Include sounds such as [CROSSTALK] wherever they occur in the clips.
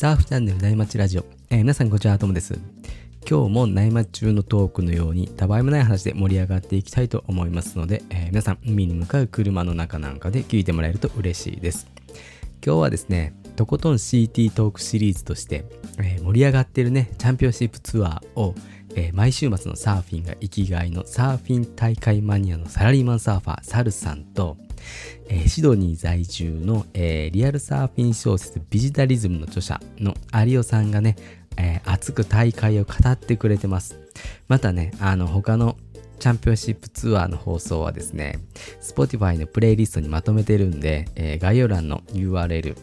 サーフチャンネル内町ラジオ、えー皆さんこんにちはともです。今日も内町中のトークのようにたわいもない話で盛り上がっていきたいと思いますので、えー皆さん海に向かう車の中なんかで聞いてもらえると嬉しいです。今日はですねとことん CT トークシリーズとして、えー盛り上がってるねチャンピオンシップツアーを、えー毎週末のサーフィンが生きがいのサーフィン大会マニアのサラリーマンサーファーサルさんと、えーシドニー在住の、えーリアルサーフィン小説ビジタリズムの著者の有オさんがね、えー熱く大会を語ってくれてます。またねあの他のチャンピオンシップツアーの放送はですね Spotify のプレイリストにまとめてるんで、えー概要欄の URL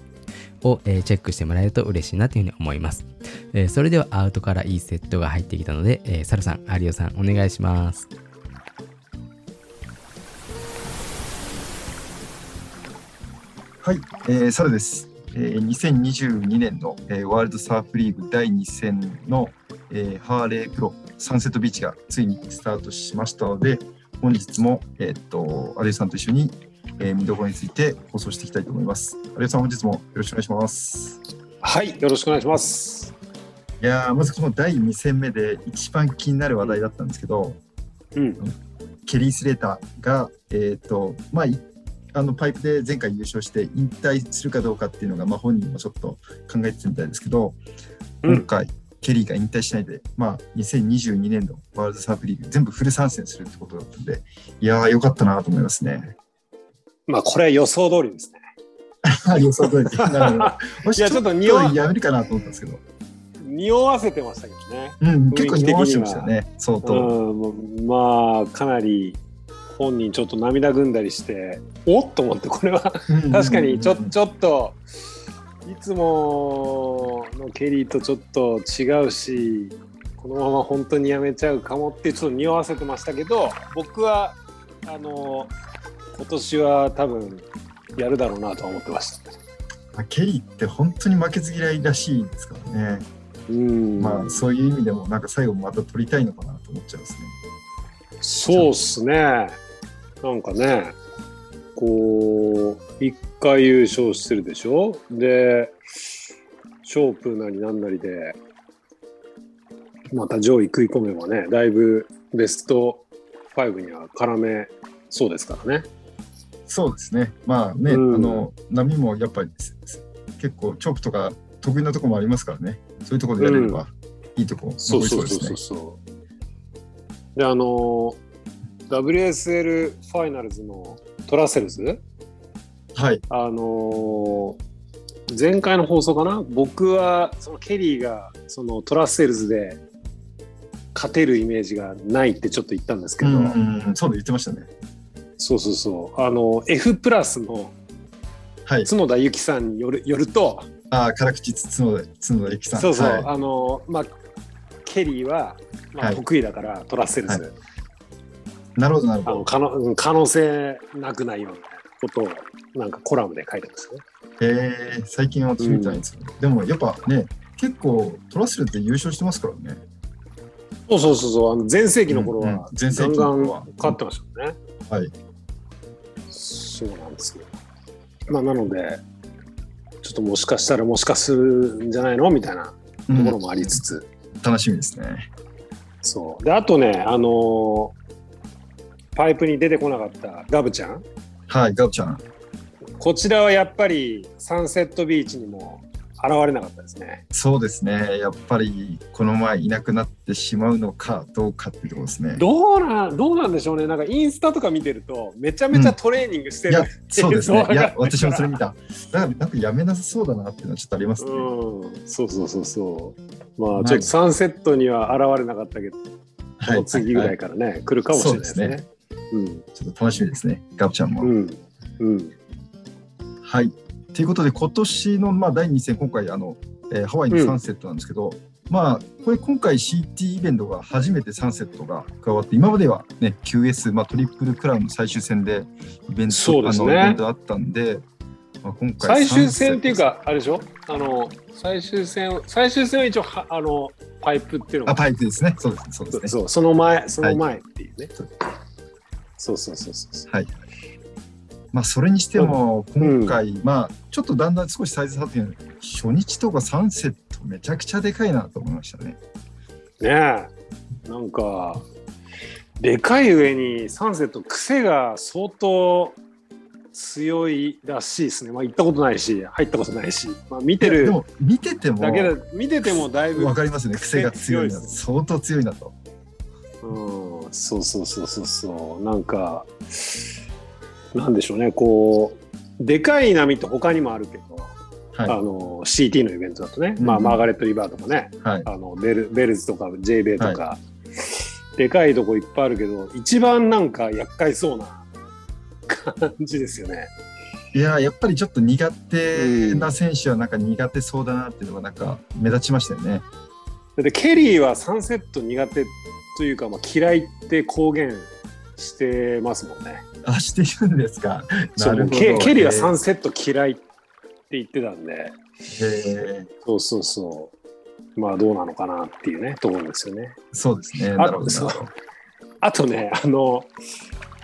を、えーチェックしてもらえると嬉しいなというふうに思います、えーそれではアウトからいいセットが入ってきたので、えーサルさん有オさんお願いします。はい、えー、サルです。えー、2022年の、えーワールドサーフリーグ第2戦の、えーハーレープロサンセットビーチがついにスタートしましたので、本日も、えーっと、有吉さんと一緒に、えー見どころについて放送していきたいと思います。有吉さん、本日もよろしくお願いします。はい、よろしくお願いします。いやーまずこの第2戦目で一番気になる話題だったんですけど、うん、ケリー・スレーターが、えーとまあ、いあのパイプで前回優勝して引退するかどうかっていうのが、まあ、本人もちょっと考えてたみたいですけど、うん今回ケリーが引退しないで、まあ、2022年のワールドサーフリーグ全部フル参戦するってことだったんでいやーよかったなと思いますね。まあ、これは予想通りですね。[LAUGHS] 予想通りなるほど [LAUGHS] いやちょっと匂わやめるかなと思ったんですけど、匂わせてましたけどね。うん、結構匂わしてましたよね相う当。まあ、かなり本人ちょっと涙ぐんだりして、おっと思って、これは確かにちょちょっと、いつものケリーとちょっと違うし、このまま本当にやめちゃうかもってちょっと匂わせてましたけど、僕は、あの、今年は多分やるだろうなとは思ってました。まあケリーって本当に負けず嫌いらしいですからね。うんまあそういう意味でもなんか最後また取りたいのかなと思っちゃいますね。そうっすね。なんかね、こう、一回優勝してるでしょ？で、ショープなりなんなりで、また上位食い込めばね、だいぶベスト5には絡めそうですからね。そうですね。まあね、うんあの波もやっぱり結構チョークとか得意なところもありますからね。そういうところでやれればいいとこそう残りそそうそううですね。そうそう。で、あの、WSL ファイナルズのトラセルズ？はい。あのー前回の放送かな？僕はそのケリーがそのトラッセルズで勝てるイメージがないってちょっと言ったんですけど、うんうんうん、そうだ言ってましたね。そうそうそう。あの F プラスのはい。角田由紀さんによるよると。ああ、辛口角田角田由紀さん。そうそう、はい、あのまあケリーは、まあ、はい。得意だから、トラッセルズ、はなるほどなるほど。あの可能可能性なくないようなことをなんかコラムで書いてましたね。へえ最近は私見てないんですよ、でもやっぱね、結構トラッセルって優勝してますからね。そうそうそうそうあの全盛期の頃うんうんは全盛期の頃は勝ってましたよね。はい。そうなんですよ。まあ、なので、ちょっともしかしたらもしかするんじゃないのみたいなとうんころもありつつ、楽しみですね。そう。で、あとね、あのーパイプに出てこなかったガブちゃん？はい、ガブちゃん。こちらはやっぱりサンセットビーチにも現れなかったですね。そうですね。やっぱりこの前いなくなってしまうのかどうかっていうところですね。どうなん、どうなんでしょうね。なんかインスタとか見てると、めちゃめちゃトレーニングしてる、いや、そうですね。いや、私もそれ見た。だから、なんかやめなさそうだなっていうのはちょっとありますね。うん、そうそうそうそう。まあ、はいちょっとサンセットには現れなかったけど、その次ぐらいはからね、来るかもしれないですね。そうですちょっと楽しみですね。ガブちゃんも。うん。うん。うん。はい。ということで、今年の、まあ、第2戦、今回、あの、えーハワイのサンセットなんですけど、まあ、これ今回 CT イベントが初めてサンセットが加わって、今まではね、QS、まあ、トリプルクラウンの最終戦でイベント、ねあのイベントあったんで、まあ、今回最終戦っていうか、あれでしょ？あの、最終戦、最終戦は一応は、あの、パイプっていうのが、パイプですね。そうですね。そうですね。そう、その前、その前っていうね。そうそうそうそうそう。はい。まあ、それにしても、今回、うん、まあ、ちょっとだんだん少しサイズ差っていうの初日とか3セット、めちゃくちゃでかいなと思いましたね。ねえ、なんか、でかい上に3セット、癖が相当強いらしいですね。まあ、行ったことないし、入ったことないし、まあ、見てるでも見ててもだけで、見ててもだいぶわかりますね、癖が強いな、相当強いなと。うん、そうそうそうそうそう、なんか、なんでしょうね、こう、でかい波って他にもあるけど、はい、あの CT のイベントだとね、うん、まあ、マーガレット・リバーとかね、はい、あのベルベルズとか J ベイとか、はい、でかいとこいっぱいあるけど一番なんか厄介そうな感じですよね。いややっぱりちょっと苦手な選手はなんか苦手そうだなっていうのがなんか目立ちましたよね。だってケリーは3セット苦手というか、まあ、嫌いって公言してますもんね。あしてるんですか。なるほどケケリーは3セット嫌いって言ってたんで、そうそうそう。まあどうなのかなっていうね、ところですよね。そうですね。ああとね、あの、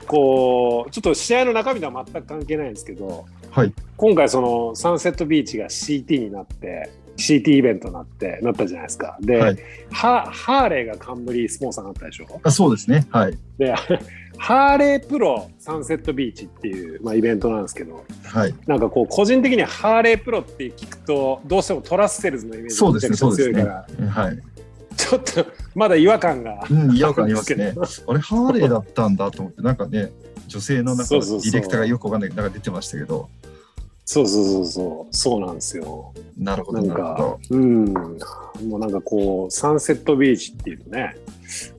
こうちょっと試合の中身とは全く関係ないんですけど、はい、今回そのサンセットビーチが CT になって CT イベントになってなったじゃないですか。で、はい、ハーレーが冠スポンサーになったでしょ？あそうですね。はい。で [LAUGHS] ハーレープロサンセットビーチっていう、まあ、イベントなんですけど、はい、なんかこう個人的にはハーレープロって聞くとどうしてもトラッセルズのイメージがめちゃくちゃ強いから、ねね、はい。ちょっとまだ違和感が、うん、違和感ありますね。あれ、ハーレーだったんだと思って、なんかね、女性の中ディレクターがよくわかんないなんか出てましたけど。そうそうそうそう、そうなんですよ。なるほど、なんか、うん、もうなんかこう、サンセットビーチっていうとね、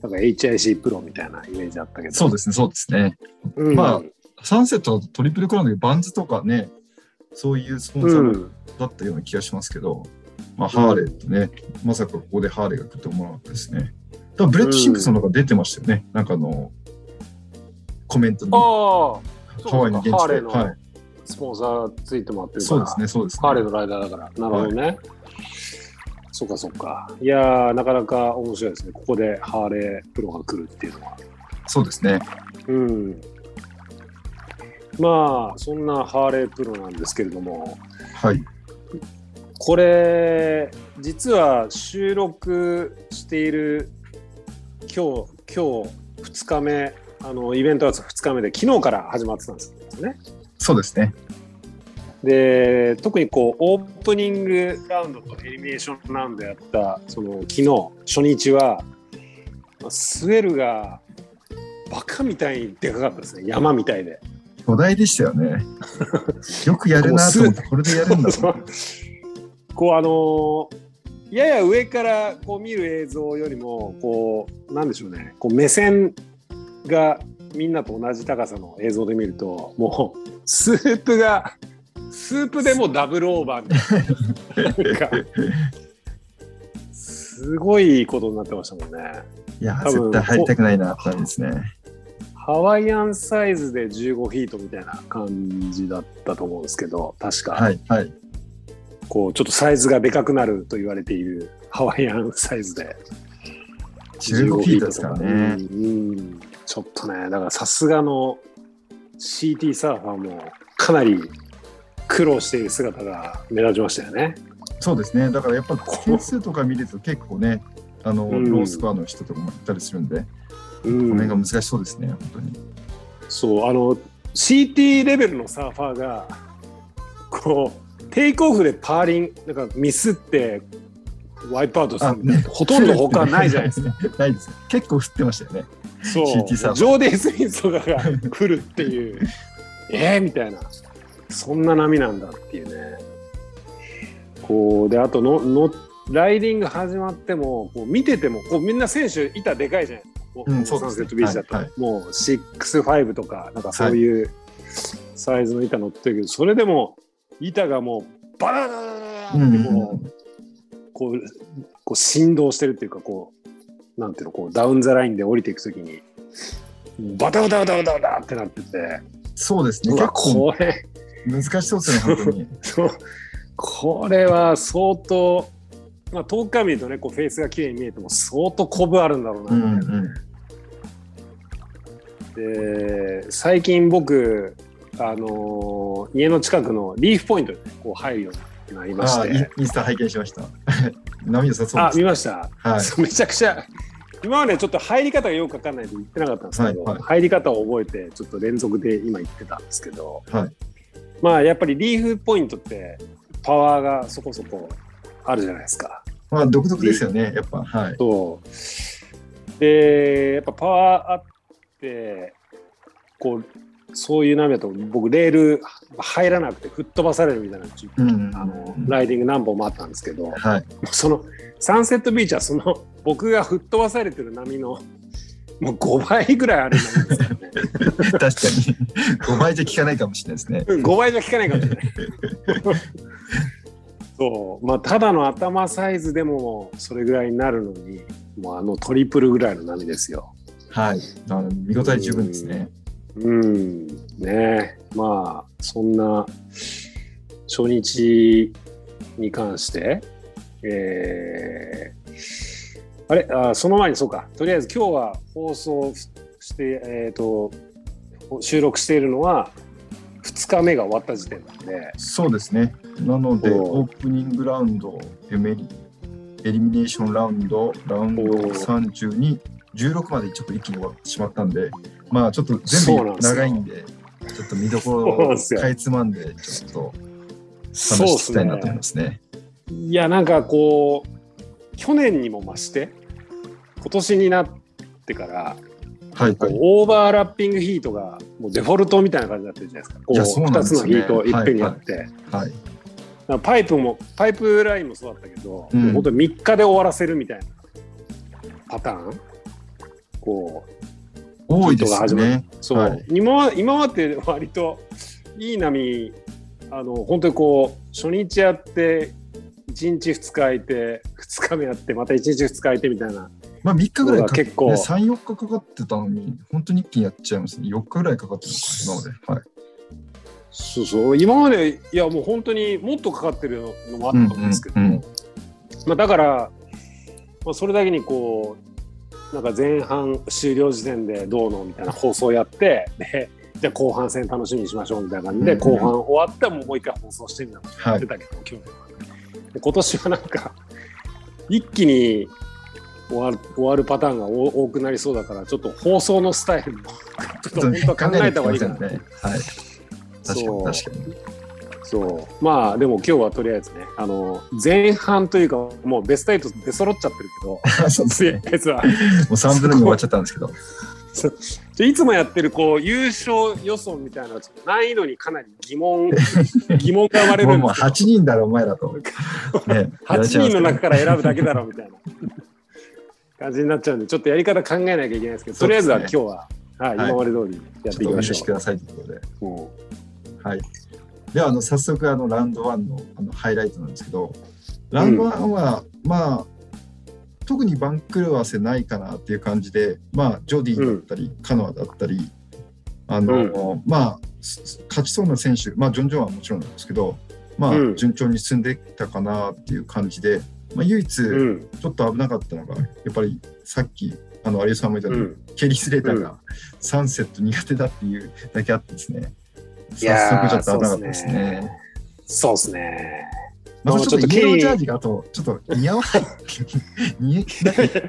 なんか HIC プロみたいなイメージあったけど。そうですね、そうですね。うん、まあ、サンセットトリプルクラウンでバンズとかね、そういうスポンサーだったような気がしますけど、まあ、ハーレーってね、まさかここでハーレーが来ると思わなかったですね。だブレット・シンプソンのが出てましたよね、なんかあの、コメントに。ああ、ハワイの現地で。はい。スポンサーついてもらってるから。そうですね、そうです、ね、ハーレーのライダーだから。なるほどね。はい、そっかそっか。いやなかなか面白いですね。ここでハーレープロが来るっていうのは。そうですね。うん。まあ、そんなハーレープロなんですけれども。はい。これ実は収録している今日今日2日目あのイベントは2日目で昨日から始まってたんですね。そうですね。で特にこうオープニングラウンドとエリミネーションラウンドやったその昨日初日はスウェルがバカみたいにでかかったですね。山みたいで。巨大でしたよね。[LAUGHS] よくやるなと思ってこれでやるんだこうあのやや上からこう見る映像よりもこうなんでしょうね。こう目線がみんなと同じ高さの映像で見るともうスープがスープでもダブルオーバーみたいな [LAUGHS] すごいことになってましたもんね。いや絶対入りたくないなったんですね。ハワイアンサイズで15フィートみたいな感じだったと思うんですけど確か。はいはいこうちょっとサイズがでかくなると言われているハワイアンサイズで15フィートですからね、うんうん、ちょっとねだからさすがの CT サーファーもかなり苦労している姿が目立ちましたよね。そうですね。だからやっぱ点数とか見ると結構ねあの、うん、ロースコアの人とかもいたりするんで、うん、この辺が難しそうですね本当に。そうあの CT レベルのサーファーがこうテイクオフでパーリンなんかミスってワイプアウトする、ね、ほとんど他ないじゃないですか。[LAUGHS] ないです。結構降ってましたよね。そう。ジョーデン・スミスとかが来るっていう、[LAUGHS] えーみたいな、そんな波なんだっていうね。こう、で、あとの、の、ライディング始まっても、こう見てても、こうみんな選手、板でかいじゃないですか。うん、サンセットビーチだと、はいはい、もう6、5とか、なんかそういうサイズの板乗ってるけど、それでも板がもうバラバラってこう、こうこう振動してるっていうかこうなんていうのこうダウンザラインで降りていくときにバタバタバタバタバタってなってて。そうですね。結構これ難しそうですね本当に。[LAUGHS] そう。これは相当まあ遠くから見るとねこうフェイスが綺麗に見えても相当コブあるんだろうな、うんうん、で最近僕あのー家の近くのリーフポイントにねこう入るようになりましあて。インインスタ拝見しました。波良さそうあです。見ました、はいめちゃくちゃ今までちょっと入り方がよくわかんないと言ってなかったんですけど、はいはい入り方を覚えてちょっと連続で今言ってたんですけどはい。まあやっぱりリーフポイントってパワーがそこそこあるじゃないですか。まあ、独特ですよね、やっぱ。はい。そうでやっぱパワーあってこうそういう波だと僕レール入らなくて吹っ飛ばされるみたいな、うんあのライディング何本もあったんですけど、はい。そのサンセットビーチはその僕が吹っ飛ばされてる波のもう5倍ぐらいある波ですよね。[LAUGHS] 確かに。5倍じゃ効かないかもしれないですね。5倍じゃ効かないかもしれない。[LAUGHS] そうまあただの頭サイズでもそれぐらいになるのにもうあのトリプルぐらいの波ですよ。はい。あの見応え十分ですね。うんねまあそんな初日に関してえーあれ？あその前にそうか。とりあえず今日は放送してえっ、と収録しているのは2日目が終わった時点なんで。そうですね。なので、おオープニングラウンド、エメリエリミネーションラウンド、ラウンドお30に16までちょっと一気に終わってしまったんで、まあちょっと全部長いんで、ちょっと見どころをかいつまんで、ちょっと話したいなと思いねますね。いやなんかこう去年にも増して今年になってからはい、はい。オーバーラッピングヒートがもうデフォルトみたいな感じになってるじゃないですか。こいうやそうなん2つのヒートいっぺんにやって、はい。らパイプもパイプラインもそうだったけど、うんもう本当に3日で終わらせるみたいなパターン。こう多いですね。そう、はい今ま今まで割といい波あの本当にこう初日やって1日2日空いて2日目やってまた1日2日空いてみたいなまあ3日ぐらいかか結構ね、3、4日かかってたのに、本当に一気にやっちゃいますね。4日ぐらいかかってるのかな、今まで。はい。そうそう今までいやもう本当にもっとかかってるのもあったと思うんですけど、うんうんうんまあ、だから、まあ、それだけにこうなんか前半終了時点でどうのみたいな放送やってでじゃあ後半戦楽しみにしましょうみたいな感じで、うん後半終わってももう一回放送してみたいなことやってたけど、去年はで今年はなんか一気に終わる終わるパターンが多多くなりそうだからちょっと放送のスタイルもちょっと本当は考えた方がいいかなね。はい。確かに、確かに。まあでも今日はとりあえずねあの前半というかもうベスト8出揃っちゃってるけどそうですね。やつはもう3分の2終わっちゃったんですけど。じゃいつもやってるこう優勝予想みたいなのはちょっと難易度にかなり疑問 [LAUGHS] 疑問が生まれもうもうるんですけど8人だろ、お前らと。[LAUGHS] ね、8人の中から選ぶだけだろうみたいな [LAUGHS] 感じになっちゃうんでちょっとやり方考えなきゃいけないですけどとりあえずは今日は、はい、はい今まで通りやっていきましちょっとお許しくょださいということで。はい。では、あの早速、あのラウンド1のあのハイライトなんですけど、ラウンド1は、まあ、特に番狂わせないかなっていう感じで、まあ、ジョディだったり、カノアだったり、あの、まあ、す勝ちそうな選手、まあ、ジョン・ジョンはもちろんなんですけど、まあ、うん。順調に進んできたかなっていう感じで、まあ、唯一、うん。ちょっと危なかったのが、やっぱりさっき、あの有吉さんも言ったように、うん。ケリー・スレーターがサンセット苦手だっていうだけあってですね、早速ちょっと危なかったですね。そうですね。まあ、ちょっとちょっとケリーイエロージャージがあと、ちょっと似合わない。[LAUGHS]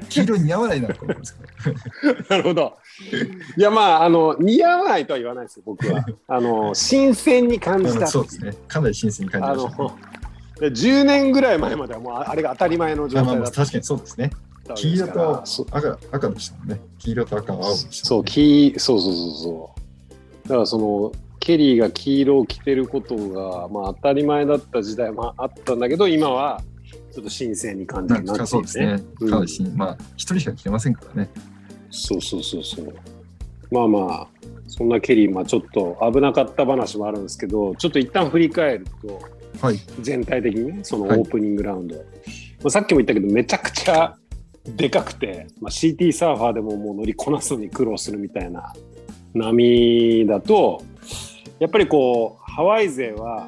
黄色似合わないなと思うんですけど。[LAUGHS] なるほど。いやまああの似合わないとは言わないですよ僕は。あの新鮮に感じた。[LAUGHS] そうですね。かなり新鮮に感じあました、ねの。10年ぐらい前まではもうあれが当たり前の状態だったまあ確かにそうですね。黄色とそ赤赤でしたもんね。黄色と赤青でしたそう黄そうそうそうそう。だからそのケリーが黄色を着てることがまあ当たり前だった時代もあったんだけど今はちょっと新鮮に感じるなっていうそうですね。うんまあ一人しか着てませんからね。そうそうそうそう。まあまあ、そんなケリー、まあちょっと危なかった話もあるんですけど、ちょっと一旦振り返ると、はい。全体的にね、そのオはいープニングラウンド。まあ、さっきも言ったけど、めちゃくちゃでかくて、まあ、CT サーファーでももう乗りこなすのに苦労するみたいな波だと、やっぱりこう、ハワイ勢は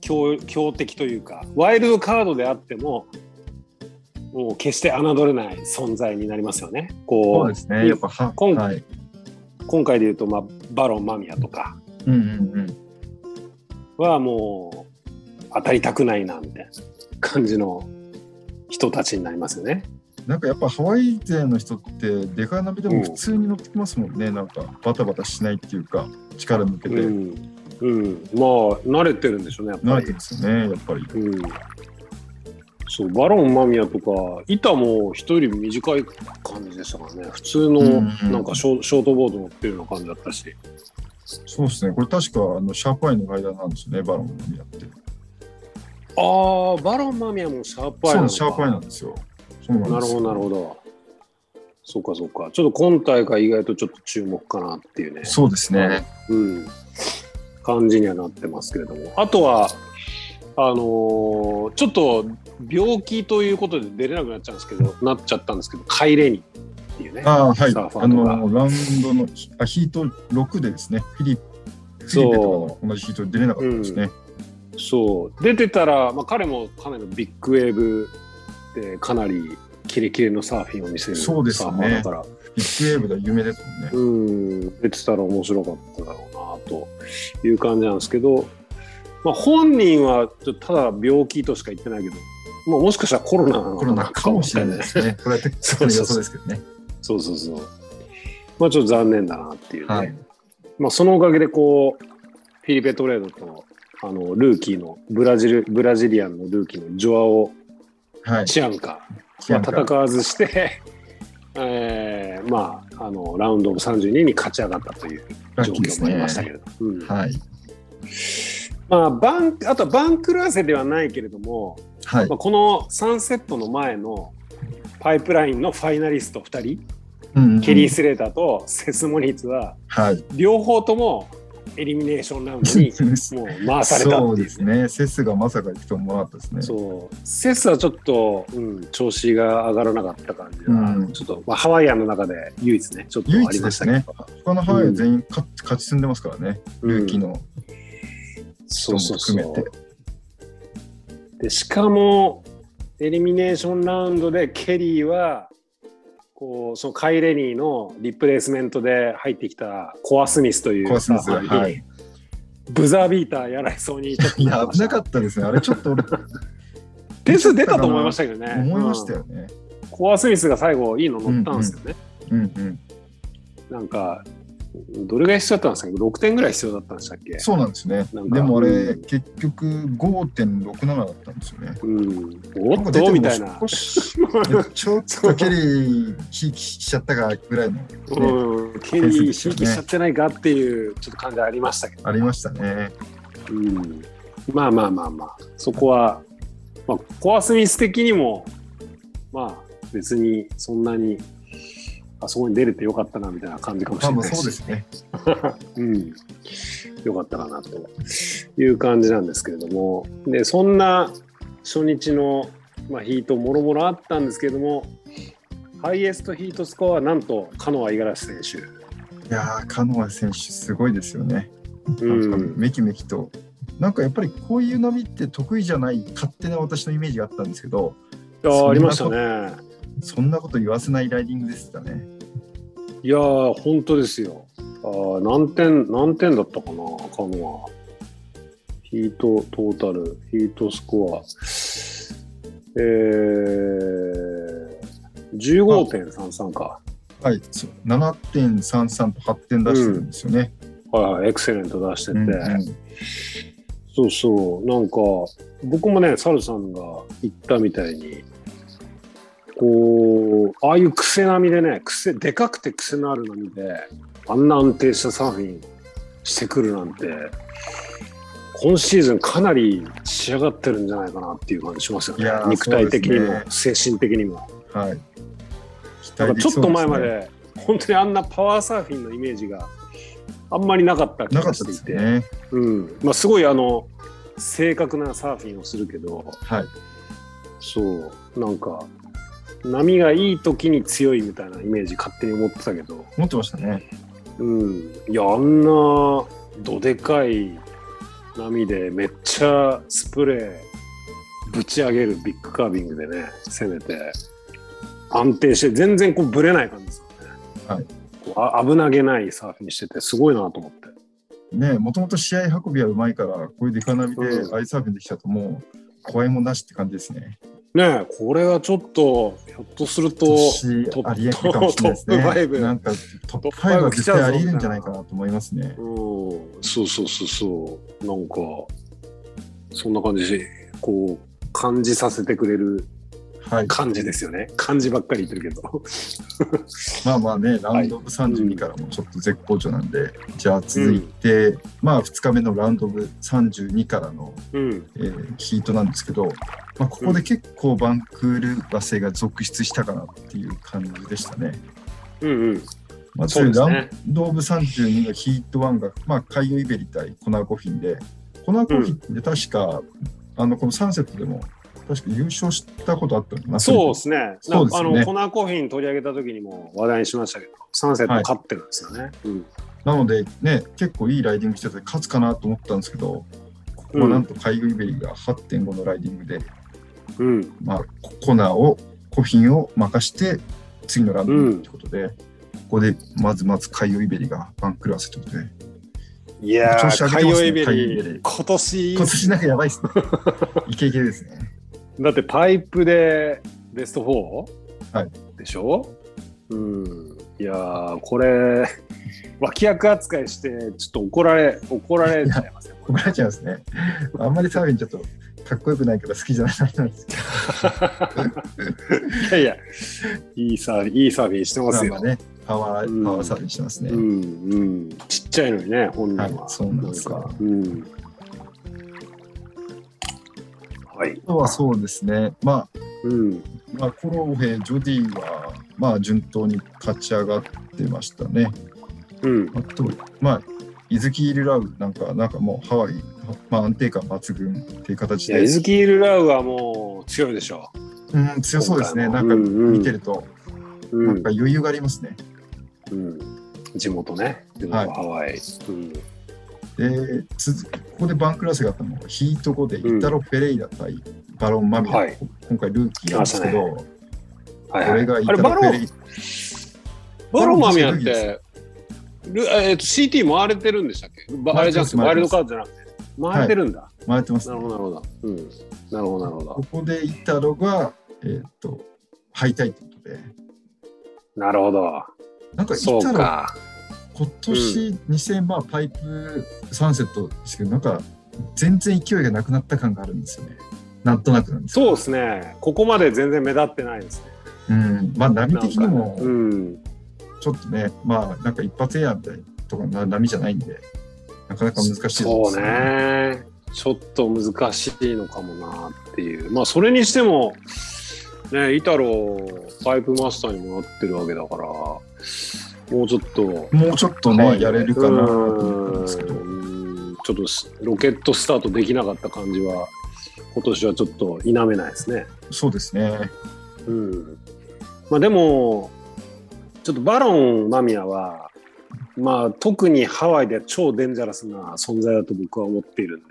強強敵というか、ワイルドカードであっても、もう決して侮れない存在になりますよね。こうそうですね。やっぱは、今はい。今回で言うと、まあ、バロン間宮とか。はもう当たりたくないなみたいな感じの人たちになりますよね。なんかやっぱハワイ勢の人ってデカナビでも普通に乗ってきますもんね、なんかバタバタしないっていうか力抜けて、うん、うん、まあ慣れてるんでしょうねやっぱり。慣れてすよねやっぱり。うん、そうバロン・マミヤとか板も人より短い感じでしたからね。普通のうん。うんなんかショ,、ショートボード乗ってるような感じだったし。そうですね。これ確かあのシャープアイのライダーなんですよねバロン・マミヤって。ああバロン・マミヤもシャープアイシャープアイなんですよそうなんですなるほどなるほど。そうかそうか。ちょっと今大会意外とちょっと注目かなっていうね。そうですね。うん、感じにはなってますけれども。あとはあのーちょっと病気ということで出れなくなっちゃうんですけどなっちゃったんですけどカイレニっていうね。ああはい。あのラウンドのあヒート6でですね。フィリフィと同じヒートで出れなかったですね、そう。出てたら、まあ、彼もかなりのビッグウェーブでかなりキレキレのサーフィンを見せるサそうですーよねファーだから。ビッグウェーブでは有名ですもんね、うん。出てたら面白かっただろうなという感じなんですけど、まあ、本人はちょっとただ病気としか言ってないけど、まあ、もしかしたらコロナなのコロナかもしれないですね。これは適当に予想ですけどね。そうそうそう。まあちょっと残念だなっていうね。はい。まあそのおかげでこう、フィリペ・トレードと、あの、ルーキーの、ブラジル、ブラジリアンのルーキーのジョアオ・はい。チアンカ。キアンカ。は戦わずして、[LAUGHS] えーまあ、あの、ラウンドオブ32に勝ち上がったという状況もありましたけねれど。うん。はい。まあ、バン、あとはバンクルーセではないけれども、はい。まあ、この3セットの前のパイプラインのファイナリスト2人、うんうんケリー・スレーターとセス・モニーツは、はい。両方ともエリミネーションラウンドに [LAUGHS] もう回されたっていうそうですね。セスがまさか行くと思わなかったですねそうセスはちょっと、うん、調子が上がらなかった感じが、うん。ちょっと、まあ、ハワイアンの中で唯一ねちょっと唯ありましたけど、他のハワイは全員勝勝ち進んでますからね、ルーキーうんのそうそうそ含めて。うでしかもエリミネーションラウンドでケリーはこうそのカイ・レニーのリプレイスメントで入ってきたコア・スミスというコアスミスはい。ブザービーターやられそうにいや危なかっったですね。あれちょっと俺。た [LAUGHS] 点数出たと思いましたけどね。思いましたうん。よね、コア・スミスが最後いいの乗ったんですよね、うんうん。なんかどれぐらい必要だったんですか？6点ぐらい必要だったんでしたっけ？そうなんですね。でもあれ、うん結局5.67だったんですよね。うん。おっとみたいな。ちょっとケリーひいきしちゃったかぐらいの、ねうん、ケリー、ひいきしちゃってないかっていうちょっと感じありましたけど、ありましたね。うん、まあまあまあまあ、そこは、まあ、コアスミス的にも、まあ別にそんなに、あそこに出れてよかったなみたいな感じかもしれないし、そうですね。[LAUGHS] うん、よかったかなという感じなんですけれども、でそんな初日の、まあ、ヒートもろもろあったんですけれども、ハイエストヒートスコアはなんとカノア五十嵐選手。いやーカノア選手すごいですよね、うん。めきめきと。なんかやっぱりこういう波って得意じゃない勝手な私のイメージがあったんですけど。いやーありましたね。そんなこと言わせないライディングでしたねいやー本当ですよ。あー何点何点だったかなカノア。ヒートトータルヒートスコア。えー、15.33か。はいそう7.33と8点出してるんですよね、はいはいエクセレント出してて。うんうんそうそうなんか僕もねサルさんが言ったみたいにこうああいう癖波でね癖でかくて癖のある波であんな安定したサーフィンしてくるなんて今シーズンかなり仕上がってるんじゃないかなっていう感じしますよね。肉体的にも、そうで精神的にも。はい。期なんか待できそうちょっと前ますねで本当にあんなパワーサーフィンのイメージがあんまりなかった気がしていて、すね。うん。まあ、すごいあの正確なサーフィンをするけどはい。そう。なんか波がいい時に強いみたいなイメージ勝手に思ってたけど、持ってましたねうん、いやあんなどでかい波でめっちゃスプレーぶち上げるビッグカービングでね攻めて安定して全然こうぶれない感じですよね。はい危なげないサーフィンしてて、すごいなと思って。ねもともと試合運びはうまいから、こういうデカ波でうんナイスサーフィンできちゃうと、もう怖いもんなしって感じですね。ねえ、これはちょっと、ひょっとすると、年トップありえるかもしれないですトップファイブね。なんかトップトップファイブは絶対ありえるんじゃないかなと思いますね。うん、そうそうそうそう。なんか、そんな感じで、こう、感じさせてくれるはい。感じですよね。感じばっかり言ってるけど。[LAUGHS] まあまあね、ラウンドオブ32からもちょっと絶好調なんで、じゃあ続いて、まあ2日目のラウンドオブ32からの、うん。えーヒートなんですけど、まあ、ここで結構バンクール和製が続出したかなっていう感じでしたね。うんうん。まず、そうですラウねンドオブ32のヒート1が、まあ、カイオイベリ対コナーコフィンで、コナーコフィンって確か、あのこのサンセットでも確か優勝したことあったなそうですね。そうですよねあの、コナーコーヒーに取り上げた時にも話題にしましたけど、サンセット勝ってるんですよね。うん。なのでね、結構いいライディングしてて勝つかなと思ったんですけど、ここはなんとカイオイベリが8.5のライディングで、うん。まあ、ココナーを、コフィンを任して、次のラウンドに行くってことで、ここでまずまずカイオイベリがバンクル合わせってことで、いやー、カイオイベリ、リー今年今年なんかやばいっすね。イケイケですね。だってパイプでベスト 4? はいでしょ？うん。いやー、これ、[LAUGHS] 脇役扱いして、ちょっと怒られ、怒られちゃいますよ。怒られちゃいますね。あんまりサーフィンちょっとかっこよくないから好きじゃないんですけいやいや、いいサーフィン、いいサーフィンしてど、ますよ。ね、パワうんー、パワーサーフィンしてますね。うんうん、ちっちゃいのにね、本人は。はいそうなんですよかうん。はい。あとはそうですね、まあ、うん。まあ、コロヘ、ジョディは、まあ、順当に勝ち上がってましたね。うん。あと、まあ、イズキール・ラウなんか、なんかもうハワイ、まあ、安定感抜群っていう形でイ、ズキール・ラウはもう強いでしょうん、強そうですね。なんか見てると、う。うなんんか余裕がありますね。うん、地元ね。はいハワイ。うん。で、続ここでバンクラスがあったのが、ヒート後でイタロ・フェレイラ対バロン・マミラ、はい今回ルーキーなんですけど、はいこはい。れがイタロ・あれ、バロンフェレイ、バロンマミヤって、ルえっと CT 回れてるんでしたっけ？ばあれじゃなくて、ワイルドカードじゃなくて、回れてるんだ。回ってますね。なるほど、なるほど。うん。なるほど、なるほどこ。こでイタロが、えーっと、敗退ということで、なるほど。なんかイタロ、か。今年2000万パイプ3セットですけど、なんか全然勢いがなくなった感があるんですよね。なんとなくなんですそうですね。ここまで全然目立ってないですね。うん、まあ波的にもうん。ちょっとね、まあなんか一発エアみたいとかな波じゃないんで、なかなか難しいですそう。ね。ちょっと難しいのかもなっていう。まあ、それにしても、ね、イタロパイプマスターにもなってるわけだから、もうちょっと、もうちょっとね、やれるかなと思ったんですけど、うんちょっとすロケットスタートできなかった感じは、今年はちょっと否めないですね。そうですね。うん。まあでも、ちょっとバロン・マミヤは、まあ特にハワイでは超デンジャラスな存在だと僕は思っているんで、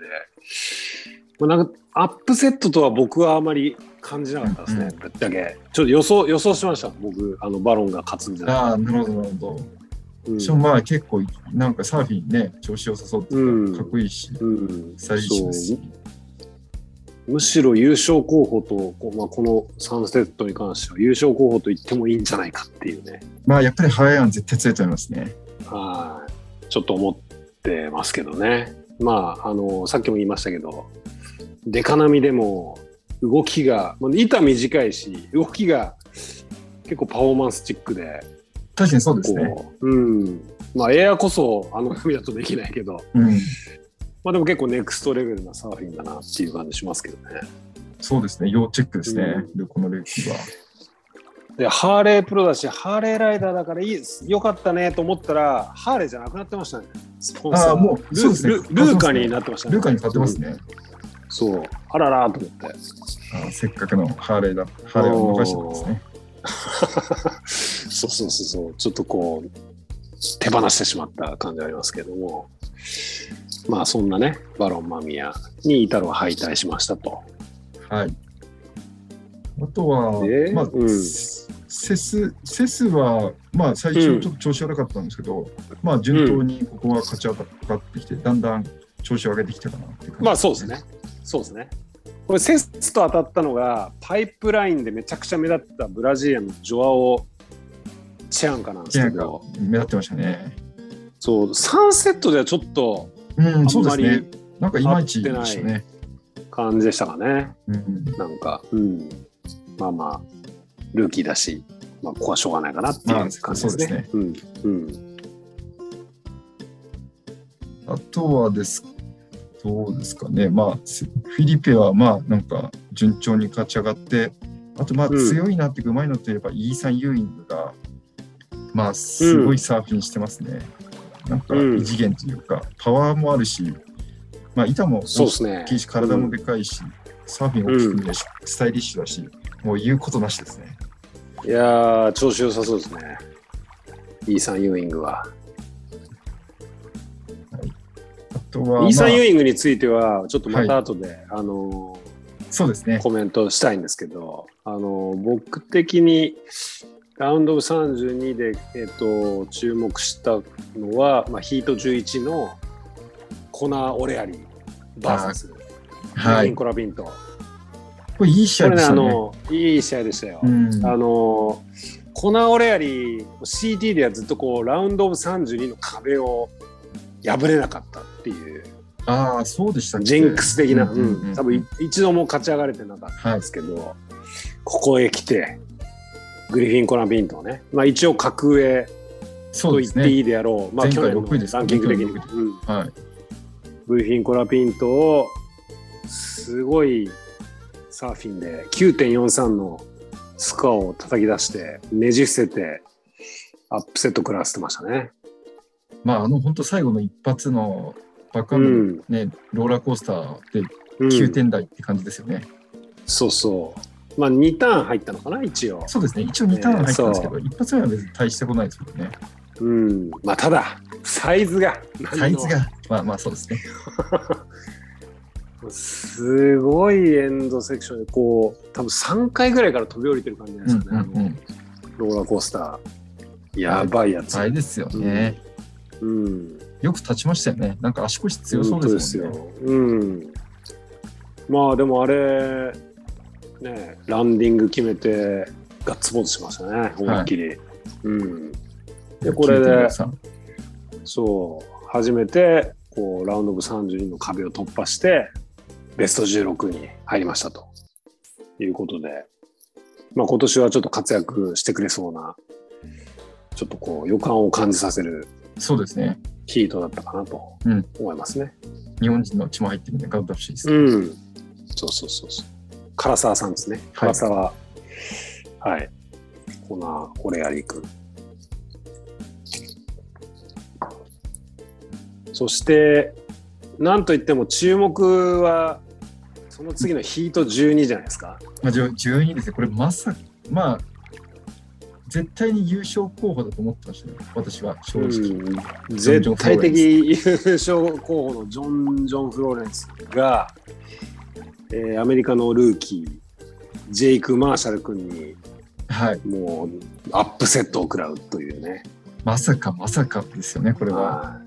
まあ、なんかアップセットとは僕はあまり感じなかったですね、うんぶっちゃけ。ちょっと予想、予想しました、僕、あのバロンが勝つんじゃないかああ、なるほど、なるほど。うんしかもまあ結構、なんかサーフィンね、調子良さそうっていうか、うんかっこいいし、うん、スタイリッシュですし。むしろ優勝候補と、こうまあ、この3セットに関しては優勝候補と言ってもいいんじゃないかっていうね。まあやっぱりハワイアン絶対強いと思いますね。はい。ちょっと思ってますけどね。まあ、あの、さっきも言いましたけど、デカ波でも動きが、まあ板短いし、動きが結構パフォーマンスチックで、確かにそうですね。こう、うん。まあ、エアこそあの波だとできないけど、うん。まあでも結構ネクストレベルなサーフィンだなっていう感じしますけどね。そうですね。要チェックですね。うルこのルーキーは。で、ハーレープロだし、ハーレーライダーだからいい、よかったねと思ったら、ハーレーじゃなくなってましたね。スポンサー。ああ、もう、ルね。ルルーカになってましたね。ルーカに買ってますね。そう。あららと思って。あせっかくのハーレーだ。ハーレーを逃してたんですね。そうそうそうそう。ちょっとこう、手放してしまった感じがありますけども。まあそんなね、バロンマミヤにイタロは敗退しましたと。はい。あとは、でまあ、うんスセス、セスは、まあ、最初ちょっと調子悪かったんですけど、まあ、順当にここは勝ち上がってきて、だんだん調子を上げてきたかなっていう感じ、まあそうですね。そうですね。これセスと当たったのがパイプラインでめちゃくちゃ目立ったブラジリアンのジョアオ・チェアンカなんですけど、目立ってましたね。そう3セットではちょっとうん、あそんまり。なんかいまいちでしたね。感じでしたかね。うん、なんか、うん、まあまあルーキーだし、まあここはしょうがないかなっていうまあ感じですね。そうんうんあとはです、どうですかね。まあ、フィリペは、まあ、なんか順調に勝ち上がって、あと、まあ、うん強いなっていうか、うまいのといえば、イーサン・ユーイングが、まあ、すごいサーフィンしてますね。なんか、うん異次元というか、パワーもあるし、まあ、板もそうですね大きいし、体もでかいし、サーフィン大きく見るし、スタイリッシュだし、もう言うことなしですね。いやー調子良さそうですね。イーサン・ユーイングは。とは、イーサン・ユまーイングについては、ちょっとまた後で、あのーあ、そうですね。コメントしたいんですけど、あの僕的にラウンドオブ32で、えっと注目したのは、まあ、ヒート11のコナー・オレアリー VS はい。インコラ・ピント。これ、いい試合でしたね。の、いい試合でしたよ。うんあのコナー・オレアリー CT ではずっとこうラウンドオブ32の壁を破れなかったっていう。ああ、そうでしたジンクス的な、うんうんうんうん多分い一度も勝ち上がれてなかったんですけど、ここへ来てグリフィン・コナー・ピントをね、まあ、一応格上。と言っていいであろう、まあ、前回去年の6位ですランキング的に、うん。はい。グリフィン・コナー・ピントをすごいサーフィンで9.43のスコアを叩き出してねじ伏せてアップセット食らわせてましたね。まあ、あの、本当最後の一発のバックうハンん、ローラーコースターでうん9点台って感じですよね。そうそう。まあ2ターン入ったのかな一応。そうですね。一応2ターン入ったんですけそど、一発目は別に大したことないですもんね。うん。まあただサイズがサイズが、まあまあそうですね。[LAUGHS] すごいエンドセクションでこう多分3回ぐらいから飛び降りてる感じじゃないですかね、うんうんうんローラーコースターやばいやつ、あれですよね。うんよく立ちましたよね。なんか足腰強そうですもんね。うん。まあでもあれねランディング決めてガッツポーズしましたね。思いっきり、うん。でこれで9.43そう初めてこうラウンドオブ32の壁を突破してベスト16に入りましたと。いうことで、まあ、今年はちょっと活躍してくれそうなちょっとこう予感を感じさせるそうですね。ヒートだったかなとうん思いますね。日本人の血も入ってるんで頑張ってほしいです。うん、そうそうそうそう。唐沢さんですね。はい唐沢。はい。コナー・オレアリー君。そして、なんといっても注目は、その次のヒート12じゃないですか。まあ、じゅ12ですね。これまさか、まあ、絶対に優勝候補だと思ってましたね。私は正直。うん絶対的優勝候補のジョン・ジョン・フローレンスが、えーアメリカのルーキー、ジェイク・マーシャル君にはい。もうアップセットを食らうというね。まさかまさかですよね、これは。はい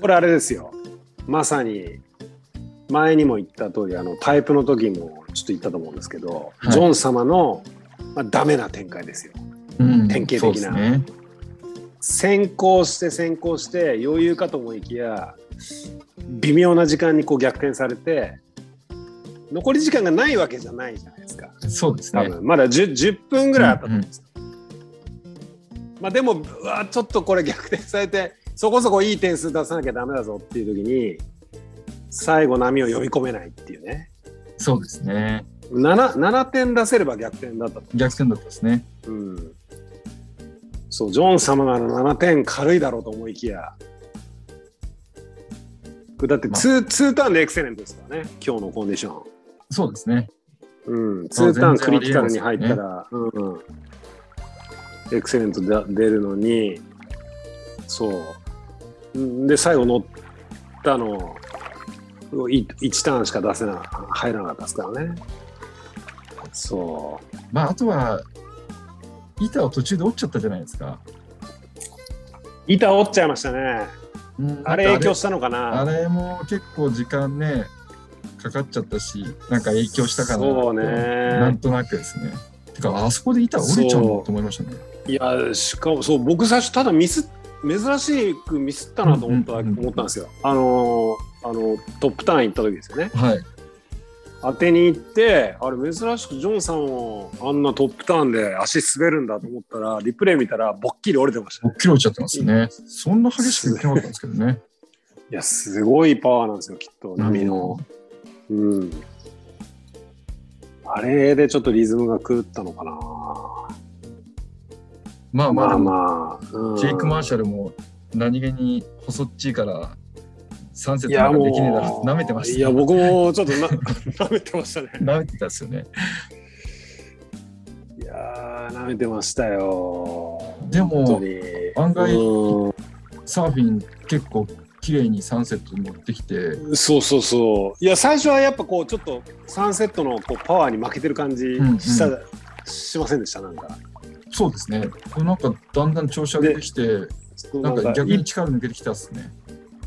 これあれですよ。まさに前にも言った通りあのパイプの時もちょっと言ったと思うんですけど、はいジョン様の、まあ、ダメな展開ですよ。うん典型的なね。先行して先行して余裕かと思いきや微妙な時間にこう逆転されて残り時間がないわけじゃないじゃないですか。そうですね。多分まだ 10, 10分ぐらいあったと思うんですよ。まあでもうわちょっとこれ逆転されてそこそこいい点数出さなきゃダメだぞっていう時に最後波を呼び込めないっていうねそうですね。7, 7点出せれば逆転だったと、逆転だったですね。うん、そうジョン様なら7点軽いだろうと思いきやだってまあ 2, 2ターンでエクセレントですからね今日のコンディション。そうですね。うん、あ2ターンクリティカルに入ったら、うんうん、エクセレントで出るのに、そう。んで、最後乗ったの、1ターンしか出せな、入らなかったですからね。そまあ、あとは、板を途中で折っちゃったじゃないですか。板折っちゃいましたね。うんあれ影響したのかあな。れも結構時間ね、かかっちゃったし、なんか影響したかなそうなんね。となくですね。てか、あそこで板折れちゃうのと思いましたね。いや、しかも、そう、僕最初、ただミス、珍しくミスったなと思った、思ったんですよ。あのー、あの、トップターン行った時ですよね。はい。当てに行って、あれ珍しくジョンさんをあんなトップターンで足滑るんだと思ったら、リプレイ見たら、ぼっきり折れてましたね。切れちゃってますね。そんな激しく言ってなかったんですけどね。いや、すごいパワーなんですよ、きっと、波の。うん。あれでちょっとリズムが狂ったのかな。まあまあ、まあまあ。うんジェイク・マーシャルも何気に細っちいから、3節なんかできねえだろって舐めてましたいや、僕もちょっとな [LAUGHS] 舐めてましたね。舐めてたですよね。いやー、舐めてましたよ。でも案外うんサーフィン結構綺麗に3セット持ってきて、そうそうそう。いや、最初はやっぱこう、ちょっとサンセットのこうパワーに負けてる感じうんした、しませんでした、なんか。そうですね。なんかだんだん調子上げてきて、なんか逆いに力抜けてきたっすね。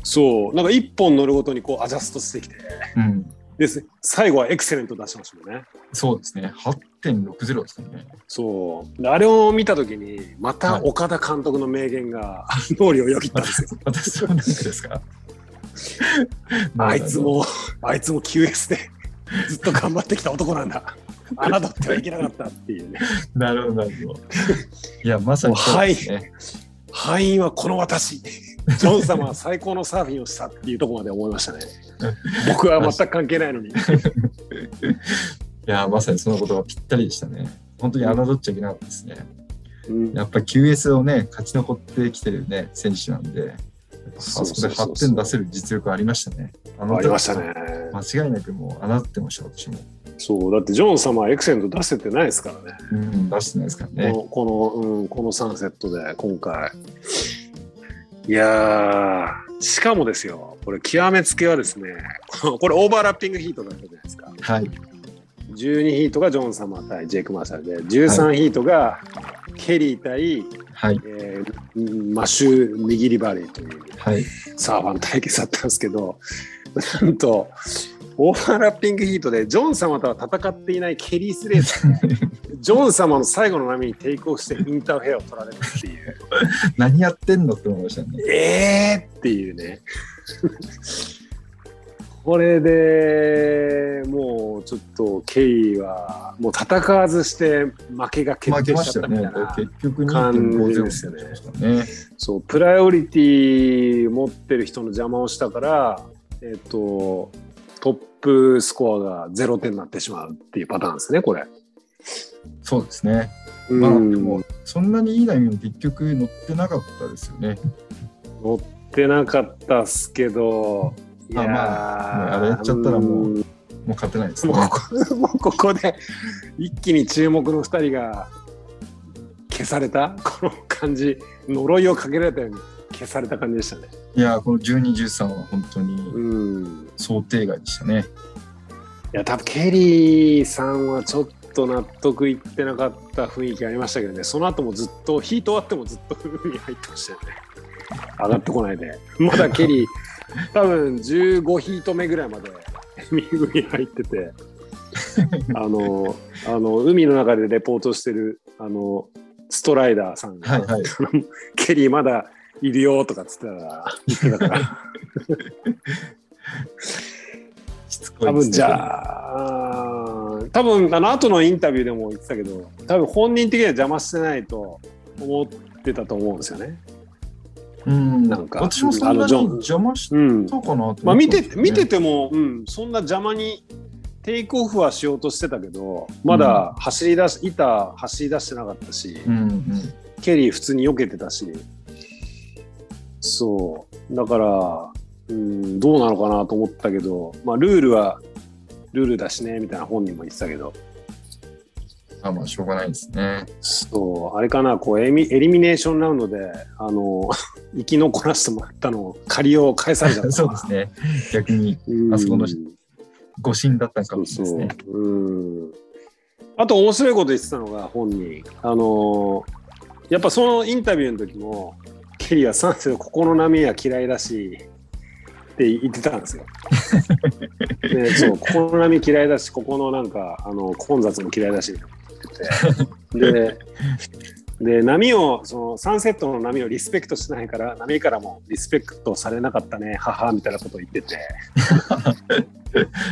そう、なんか一本乗るごとにこうアジャストしてきて、うん。です最後はエクセレント出しましたもんね。そうですね。8.60ですね。そう。であれを見たときに、また岡田監督の名言が [LAUGHS] 脳裏をよぎったんですよ。私そうなんですか？[LAUGHS] あいつ。も、あいつも QS でずっと頑張ってきた男なんだ。侮ってはいけなかったっていうね。[LAUGHS] なるほど、なるほど。いや、まさにそうですね。敗因はこの私。ジョン様は最高のサーフィンをしたっていうところまで思いましたね。[LAUGHS] 僕は全く関係ないのに。いや、まさにそのことがぴったりでしたね。本当に侮っちゃいけなかったですね。うんやっぱり QS をね、勝ち残ってきてるね、選手なんで、あそこで8点出せる実力ありましたね。あありましたね。間違いなくもう侮ってました、私も。そう、だってジョン様はエクセレント出せてないですからね。うん、出してないですからね。このこの、うん、この3セットで今回。いやー、しかもですよ、これ極めつけはですね、[LAUGHS] これオーバーラッピングヒートだったじゃないですか。はい。12ヒートがジョン様対ジェイク・マーシャルで、13ヒートがケリー対、はい。えーマシュー・ミギリバレーというはい。サーファーの対決だったんですけど、なんと、オーバーラッピングヒートでジョン様とは戦っていないケリー・スレート [LAUGHS] ジョン様の最後の波にテイクオフしてインターフェアを取られるっていう、[LAUGHS] 何やってんのって思いましたね。えーっていうね。[LAUGHS] これでもうちょっとケリーはもう戦わずして負けが決定しちゃったたみたいな。。結局感じ2.50ですよね。そう、プライオリティ持ってる人の邪魔をしたから、えっ、と、トップスコアが0点になってしまうっていうパターンですね、これ。そうですね。うんまあ、でも、そんなにいい波も結局乗ってなかったですよね。乗ってなかったっすけど、いやーあまあねあれやっちゃったらもうんもう勝てないですね。もうここ [LAUGHS] もうここで一気に注目の2人が消された？この感じ呪いをかけられたように消された感じでしたね。いやー、この12、13は本当にうん想定外でしたね。いや多分ケリーさんはちょっと納得いってなかった雰囲気ありましたけどね。その後もずっとヒート終わってもずっと海に入ってましたよね。上がってこないで。まだケリー多分15ヒート目ぐらいまで海に入ってて。[LAUGHS] あのあの海の中でレポートしてるあのストライダーさんが、はいはい。ケリーまだいるよとかっつってたら言ってたから [LAUGHS] しつこい。多分じゃあ、多分あの後のインタビューでも言ってたけど、多分本人的には邪魔してないと思ってたと思うんですよね。うん、なんか私もそんなに邪魔しうん。たかなったんですよね、まあ見てて見てても、うん、そんな邪魔にテイクオフはしようとしてたけど、まだ走り出し、板走り出してなかったし、うんうん。ケリー普通に避けてたし、そう。だから、うん、どうなのかなと思ったけど、まあルールはルールだしね、みたいな本人も言ってたけど、あまあ、しょうがないですね。そう、あれかな、こうエミ、エリミネーションラウンドで、あの、[LAUGHS] 生き残らせてもらったのを、借りを返されちゃった [LAUGHS] そうですね。逆にうんあそこの誤審だったのかもしれないですね。。うん。あと面白いこと言ってたのが本人。あのーやっぱそのインタビューの時も、ケリーはサンセのここの波は嫌いだし、って言ってたんですよ。でそう、ここの波嫌いだし、ここのなんか、あの、混雑も嫌いだし、って言ってて。で、で、波を、そのサンセットの波をリスペクトしないから、波からもリスペクトされなかったね、母みたいなことを言ってて。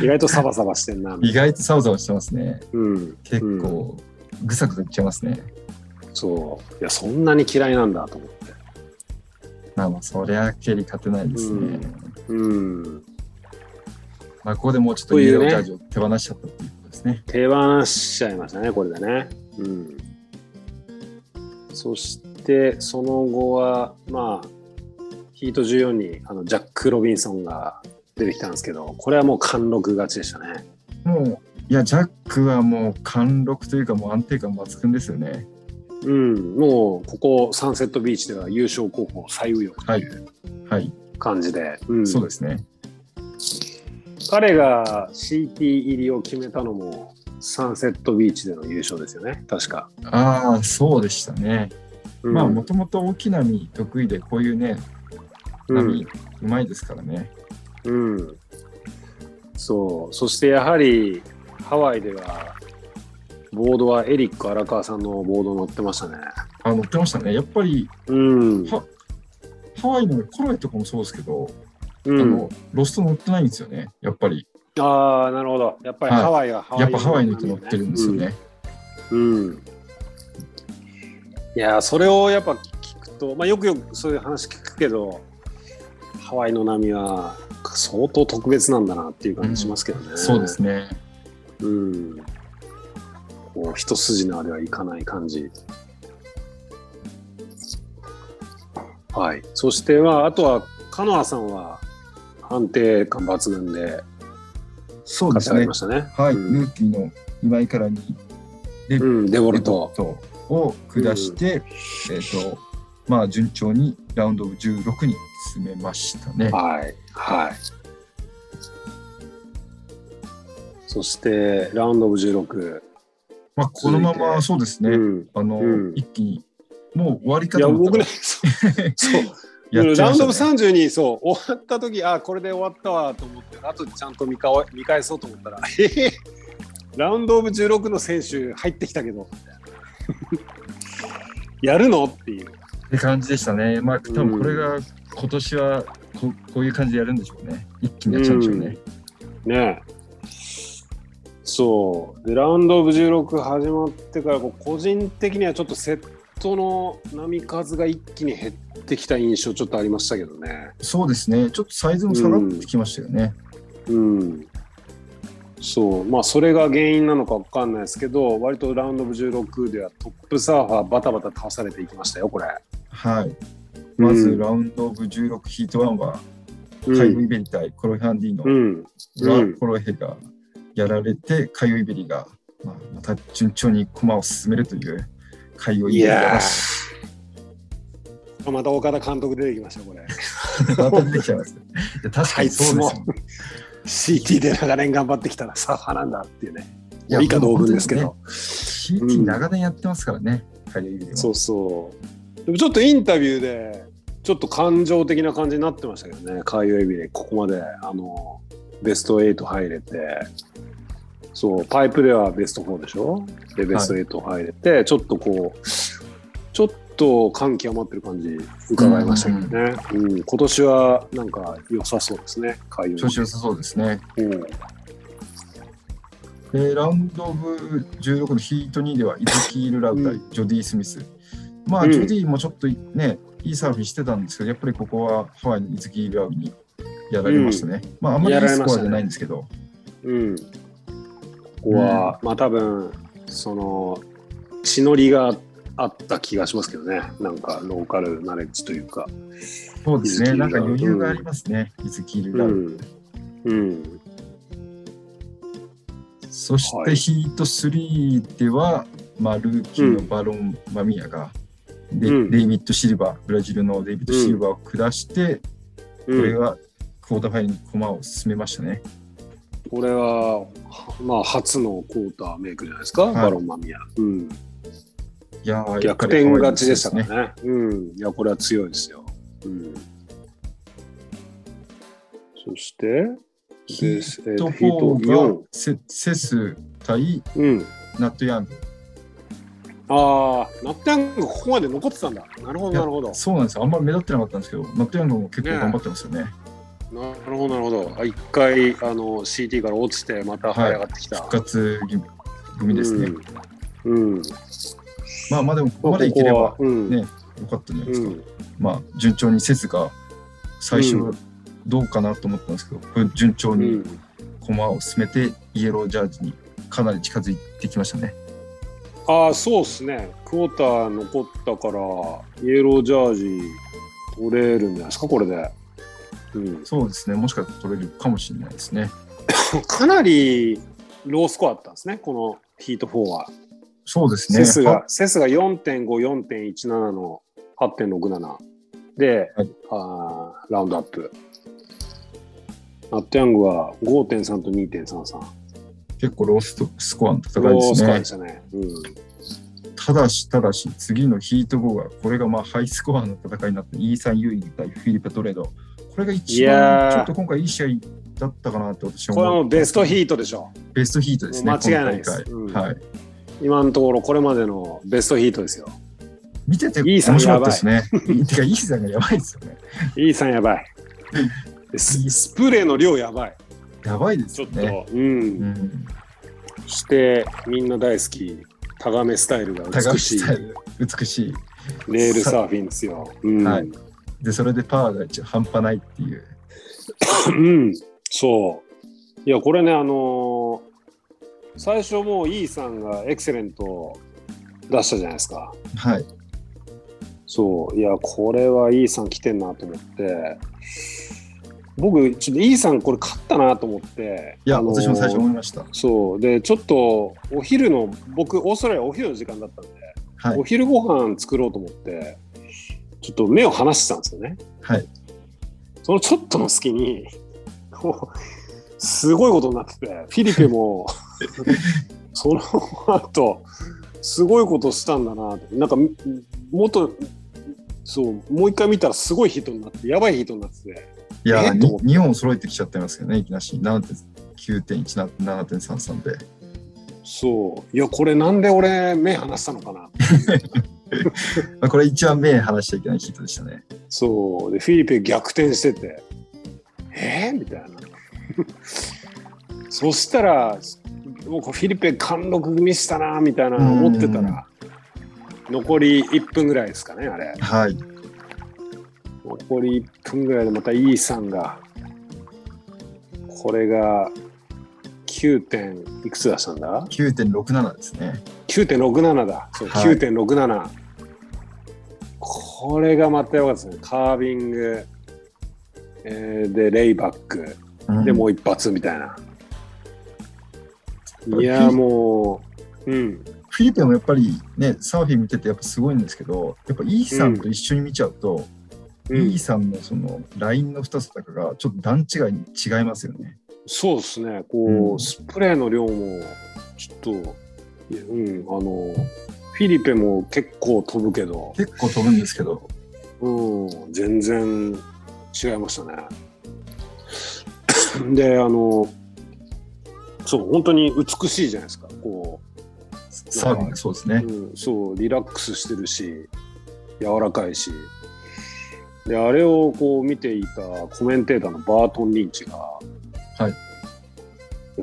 意外とサバサバしてんな。意外とサバサバしてますね。うん。結構、ぐさぐさいっちゃいますね。そう。いや、そんなに嫌いなんだと思って。まあまあ、そりゃケリー勝てないですね。うん。まあ、ここでもうちょっとイエロージャージを手放しちゃったっていうことですね。手放しちゃいましたね、これでね。うん。そして、その後は、まあ、ヒート14にあのジャック・ロビンソンが出てきたんですけど、これはもう貫禄勝ちでしたね。もう、いや、ジャックはもう貫禄というか、もう安定感抜群ですよね。うん、もうここサンセットビーチでは優勝候補最有力というはい、感じで、うんそうですね。彼が CT 入りを決めたのもサンセットビーチでの優勝ですよね、確か。ああ、そうでしたね。うんまあ、もともと大きな波得意で、こういうね、波、うまいですからね。うん、そうそしてやはりハワイではボードはエリック荒川さんのボード乗ってましたね。あ、乗ってましたね。やっぱり、うん、はハワイのコロエとかもそうですけど、うんあの、ロスト乗ってないんですよね。やっぱり。ああなるほどやっぱりはいハワイはハワイやっぱハワイの人乗ってるんですよね。うん。うんいやそれをやっぱ聞くと、まあ、よくよくそういう話聞くけどハワイの波は相当特別なんだなっていう感じしますけどね。そうですね。うん。こう一筋縄ではいかない感じ。はい。そしては、あとは、カノアさんは安定感抜群でそうですねね。はい、うんルーキーの今井からにデうん、デボルト。を下して、えっ、と、まあ順調にラウンド16に進めましたね。はい。はい。そして、ラウンドオブ16。まあこのままそうですね、うん。あの、うん一気にもう終わりいや、方も僕ね、そう。そうラウンドオブいましたね。30そう終わった時あこれで終わったわと思ってあとでちゃんと見かわ見返そうと思ったらラウンドオブ16の選手入ってきたけどやるのっていうって感じでしたね。まあ多分これが今年はここういう感じでやるんでしょうね。一気にやっちゃうんでしょうね。ねえそうでラウンドオブ16始まってから個人的にはちょっとセットの波数が一気に減ってきた印象ちょっとありましたけどねそうですね。ちょっとサイズも下がってきましたよね。うん、そうまあそれが原因なのかわかんないですけど割とラウンドオブ16ではトップサーファーバタバタ倒されていきましたよこれ。はい。まずうんラウンドオブ16ヒート1は、うんカイブイベリ対コロヘハンディのうんコロヘがやられて、カイオイベリが、まあ、また順調に駒を進めるという、カイオイベリがよしまた岡田監督出てきましたこれ。また出てきちゃいます確かにそうですよね。CT で長年頑張ってきたらサーファーなんだっていうね。いや以下同文ですけど。ね CT 長年やってますからね、カイオイベリは。そうそう。でもちょっとインタビューで、ちょっと感情的な感じになってましたけどね、カーユエビでここまであのベスト8入れて、そう、パイプではベスト4でしょ？で、ベスト8入れて、ちょっとこう、ちょっと感極まってる感じ伺いましたけどね。うん。今年はなんか良さそうですね、カーユエビ調子良さそうですね。うん。でラウンドオブ16のヒート2ではイズキール・ラウ対うん。ジョディ・スミス。まあ、うん。ジョディもちょっこね、いいサーフィンしてたんですけど、やっぱりここはハワイのイズキール・ラウにやられましたね。まあ、あんまりいやいスコアじゃないんですけど、うん。ここは、まあ多分、その、血のりがあった気がしますけどね。なんか、ローカルナレッジというか。そうですね、なんか余裕がありますね、イズキール・ラウ。うん。うん。そしはいてヒート3では、まあ、ルーキーのバロン・マミヤが、でうんデイビッド・シルバー、ブラジルのデイビッド・シルバーを下して、こうん。れがクォーターファイナルに駒を進めましたね。これは、まあ、初のクォーターメイクじゃないですか、はいバロンマミヤ。うん、いやー逆転勝ちでしたからね。うん。いや、これは強いですよ。うん。そして、ヒでートえーヒート4がセセス対うん。ナットヤング。ああ、ナッテングここまで残ってたんだ。なるほど、なるほど。そうなんですよ。あんまり目立ってなかったんですけど、ナットヤングも結構頑張ってますよね。なるほど、なるほど。あ一回、あの、CT から落ちて、また這い上がってきた。復活組ですね。うん。うん。まあまあでもここまでいければここはうん。ねよかったんじゃないですか。うん。まあ順調にセスが最初うんどうかなと思ったんですけど、これ順調にうん。駒を進めてイエロージャージにかなり近づいてきましたね。ああ、そうですね。クォーター残ったから、イエロージャージ取れるんじゃないですか、これで。うん、そうですね。もしかしたら取れるかもしれないですね。[LAUGHS] かなりロースコアだったんですね、このヒート4は。そうですね。セスが、セスが4.5、4.17の8.67で、はいあーラウンドアップ。ナットヤングは5.3と2.33。結構ローストスコアの戦いローですねスコアで。したね。うんただし、ただし、次のヒート後が、これがまあハイスコアの戦いになって、イーサン・ユーイ対フィリペ・トレード。これが一いや番、ーちょっと今回いい試合だったかなって私はこれはも思うベストヒートでしょ。ベストヒートですね。間違いないですうんはい。今のところこれまでのベストヒートですよ。見ててイ面白かったですね。てか、イーサンがやばいですよね。イーサンやばい。ススプレーの量やばい。やばいですちょっと。うん。うん。して、みんな大好き、タガメスタイルが美しい美しい。レールサーフィンですよ。うん。はいで、それでパワーが一応半端ないっていう。うん。そう。いや、これね、あのー最初もうイーさんがエクセレント出したじゃないですか。はい。そう。いや、これはイーさん来てんなと思って、僕、ちょっとイーさんこれ勝ったなと思って。いや、あのー私も最初思いました。そう。で、ちょっとお昼の、僕、オーストラリアお昼の時間だったんで、はいお。昼ご飯作ろうと思って、ちょっと目を離してたんですよね。はい。そのちょっとの隙に、こうすごいことになってて、フィリペも、[LAUGHS] その後、すごいことしたんだなって。なんか、もっと、そう、もう一回見たらすごいヒットになって、やばいヒットになってて、いや、えっと思って2本揃えてきちゃってますけどね、いきなし。7.9.1な7.33で。そう、いや、これなんで俺目離したのかな。まあ、[LAUGHS] これ一番目離しちゃいけないヒットでしたね。そう、で、フィリペ逆転してて、え？ー、みたいな。[LAUGHS] そしたら、もうフィリペ貫禄組したな、みたいな思ってたら、残り1分ぐらいですかね、あれ。はい。残り1分ぐらいでまたイーさんが、これが9点いくつ出したんだ？9.67ですね。9.67だ。そう、はい9.67。これがまたよかったですね。カービング、えーで、レイバック、うんでもう一発みたいな。うんいや、もう、うん。フィリピンもやっぱりね、サーフィン見ててやっぱすごいんですけど、やっぱイーさんと一緒に見ちゃうと、うんイー、さんのそのラインの太さとかがちょっと段違いに違いますよね。そうですね。こう、うんスプレーの量も、ちょっと、うん、あの、フィリペも結構飛ぶけど、結構飛ぶんですけど、うん、全然違いましたね。[LAUGHS] で、あの、そう、本当に美しいじゃないですか。こサーフィンがそうですう、ね。うん、そう、リラックスしてるし、柔らかいし。で、あれをこう見ていたコメンテーターのバートン・リンチが、はい。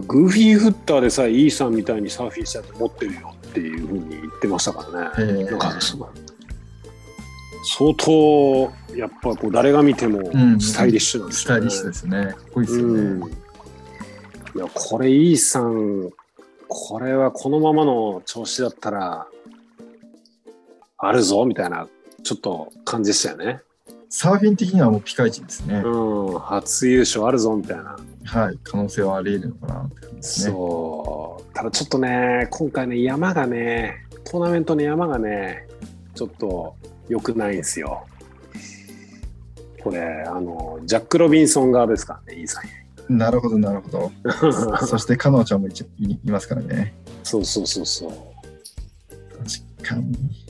グーフィーフッターでさえイーさんみたいにサーフィンしたいと思ってるよっていうふうに言ってましたからね。えなんか相当やっぱこう誰が見てもうんスタイリッシュなんですよね。スタイリッシュですね。かっこいいですようんね。いやこれイーさんこれはこのままの調子だったらあるぞみたいなちょっと感じでしたよね。サーフィン的にはもうピカイチですね。うん初優勝あるぞみたいな。はい。可能性はあり得るのかなって感じですね。そうただちょっとね今回ね山がねトーナメントの山がねちょっと良くないんですよこれあのジャック・ロビンソン側ですからねイーさんなるほど、なるほど。[LAUGHS] そして、かのちゃんもいちいいますからね。そうそうそうそう。確かに。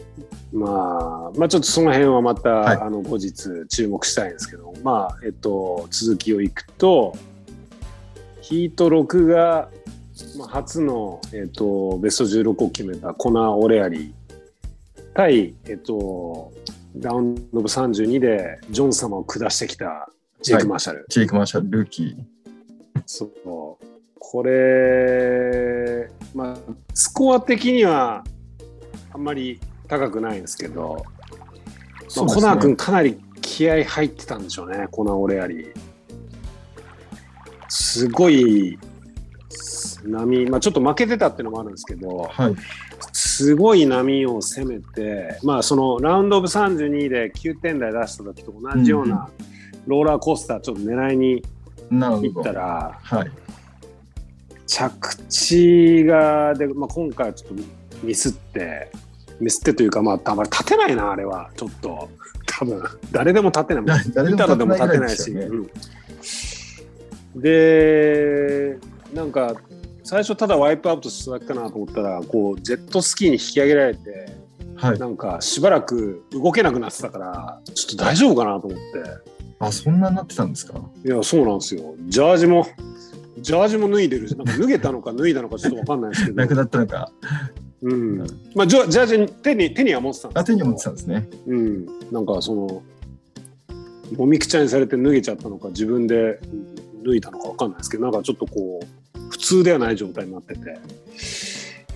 まあ、まあちょっとその辺はまた、はいあの後日注目したいんですけど、まあえっと続きをいくとヒート6が、まあ、初の、えっと、ベスト16を決めたコナー・オレアリー対、えっと、ラウンドオブ32でジョン様を下してきたジェイク・マーシャル。ジェイク・マーシャル、ルーキー。そうこれ、まあ、スコア的にはあんまり高くないんですけど、まあ、コナー君かなり気合入ってたんでしょうね、コナー・オレアリー。すごい波、まあ、ちょっと負けてたっていうのもあるんですけど、はい。すごい波を攻めて、まあ、そのラウンドオブ32で9点台出した時と同じようなローラーコースターちょっと狙いに。行ったら、はい。着地がで、まあ、今回はちょっとミスってミスってというかまあ多分立てないなあれはちょっと。多分誰でも立てない。だ [LAUGHS] 誰見たらでも立てないし、立てないぐらいうん。でなんか最初ただワイプアウトしただけかなと思ったらこうジェットスキーに引き上げられてはい。なんかしばらく動けなくなってたからちょっと大丈夫かなと思って。あ、そんなになってたんですか？いやそうなんですよ。ジャージもジャージも脱いでるしなんか脱げたのか脱いだのかちょっとわかんないですけど。[LAUGHS] なくなったのか。うん、まあジャジャージに手に手には持ってたんですあ、手に持ってたんですね。うん、なんかそのもみくちゃにされて脱げちゃったのか自分で脱いだのかわかんないですけどなんかちょっとこう普通ではない状態になってて。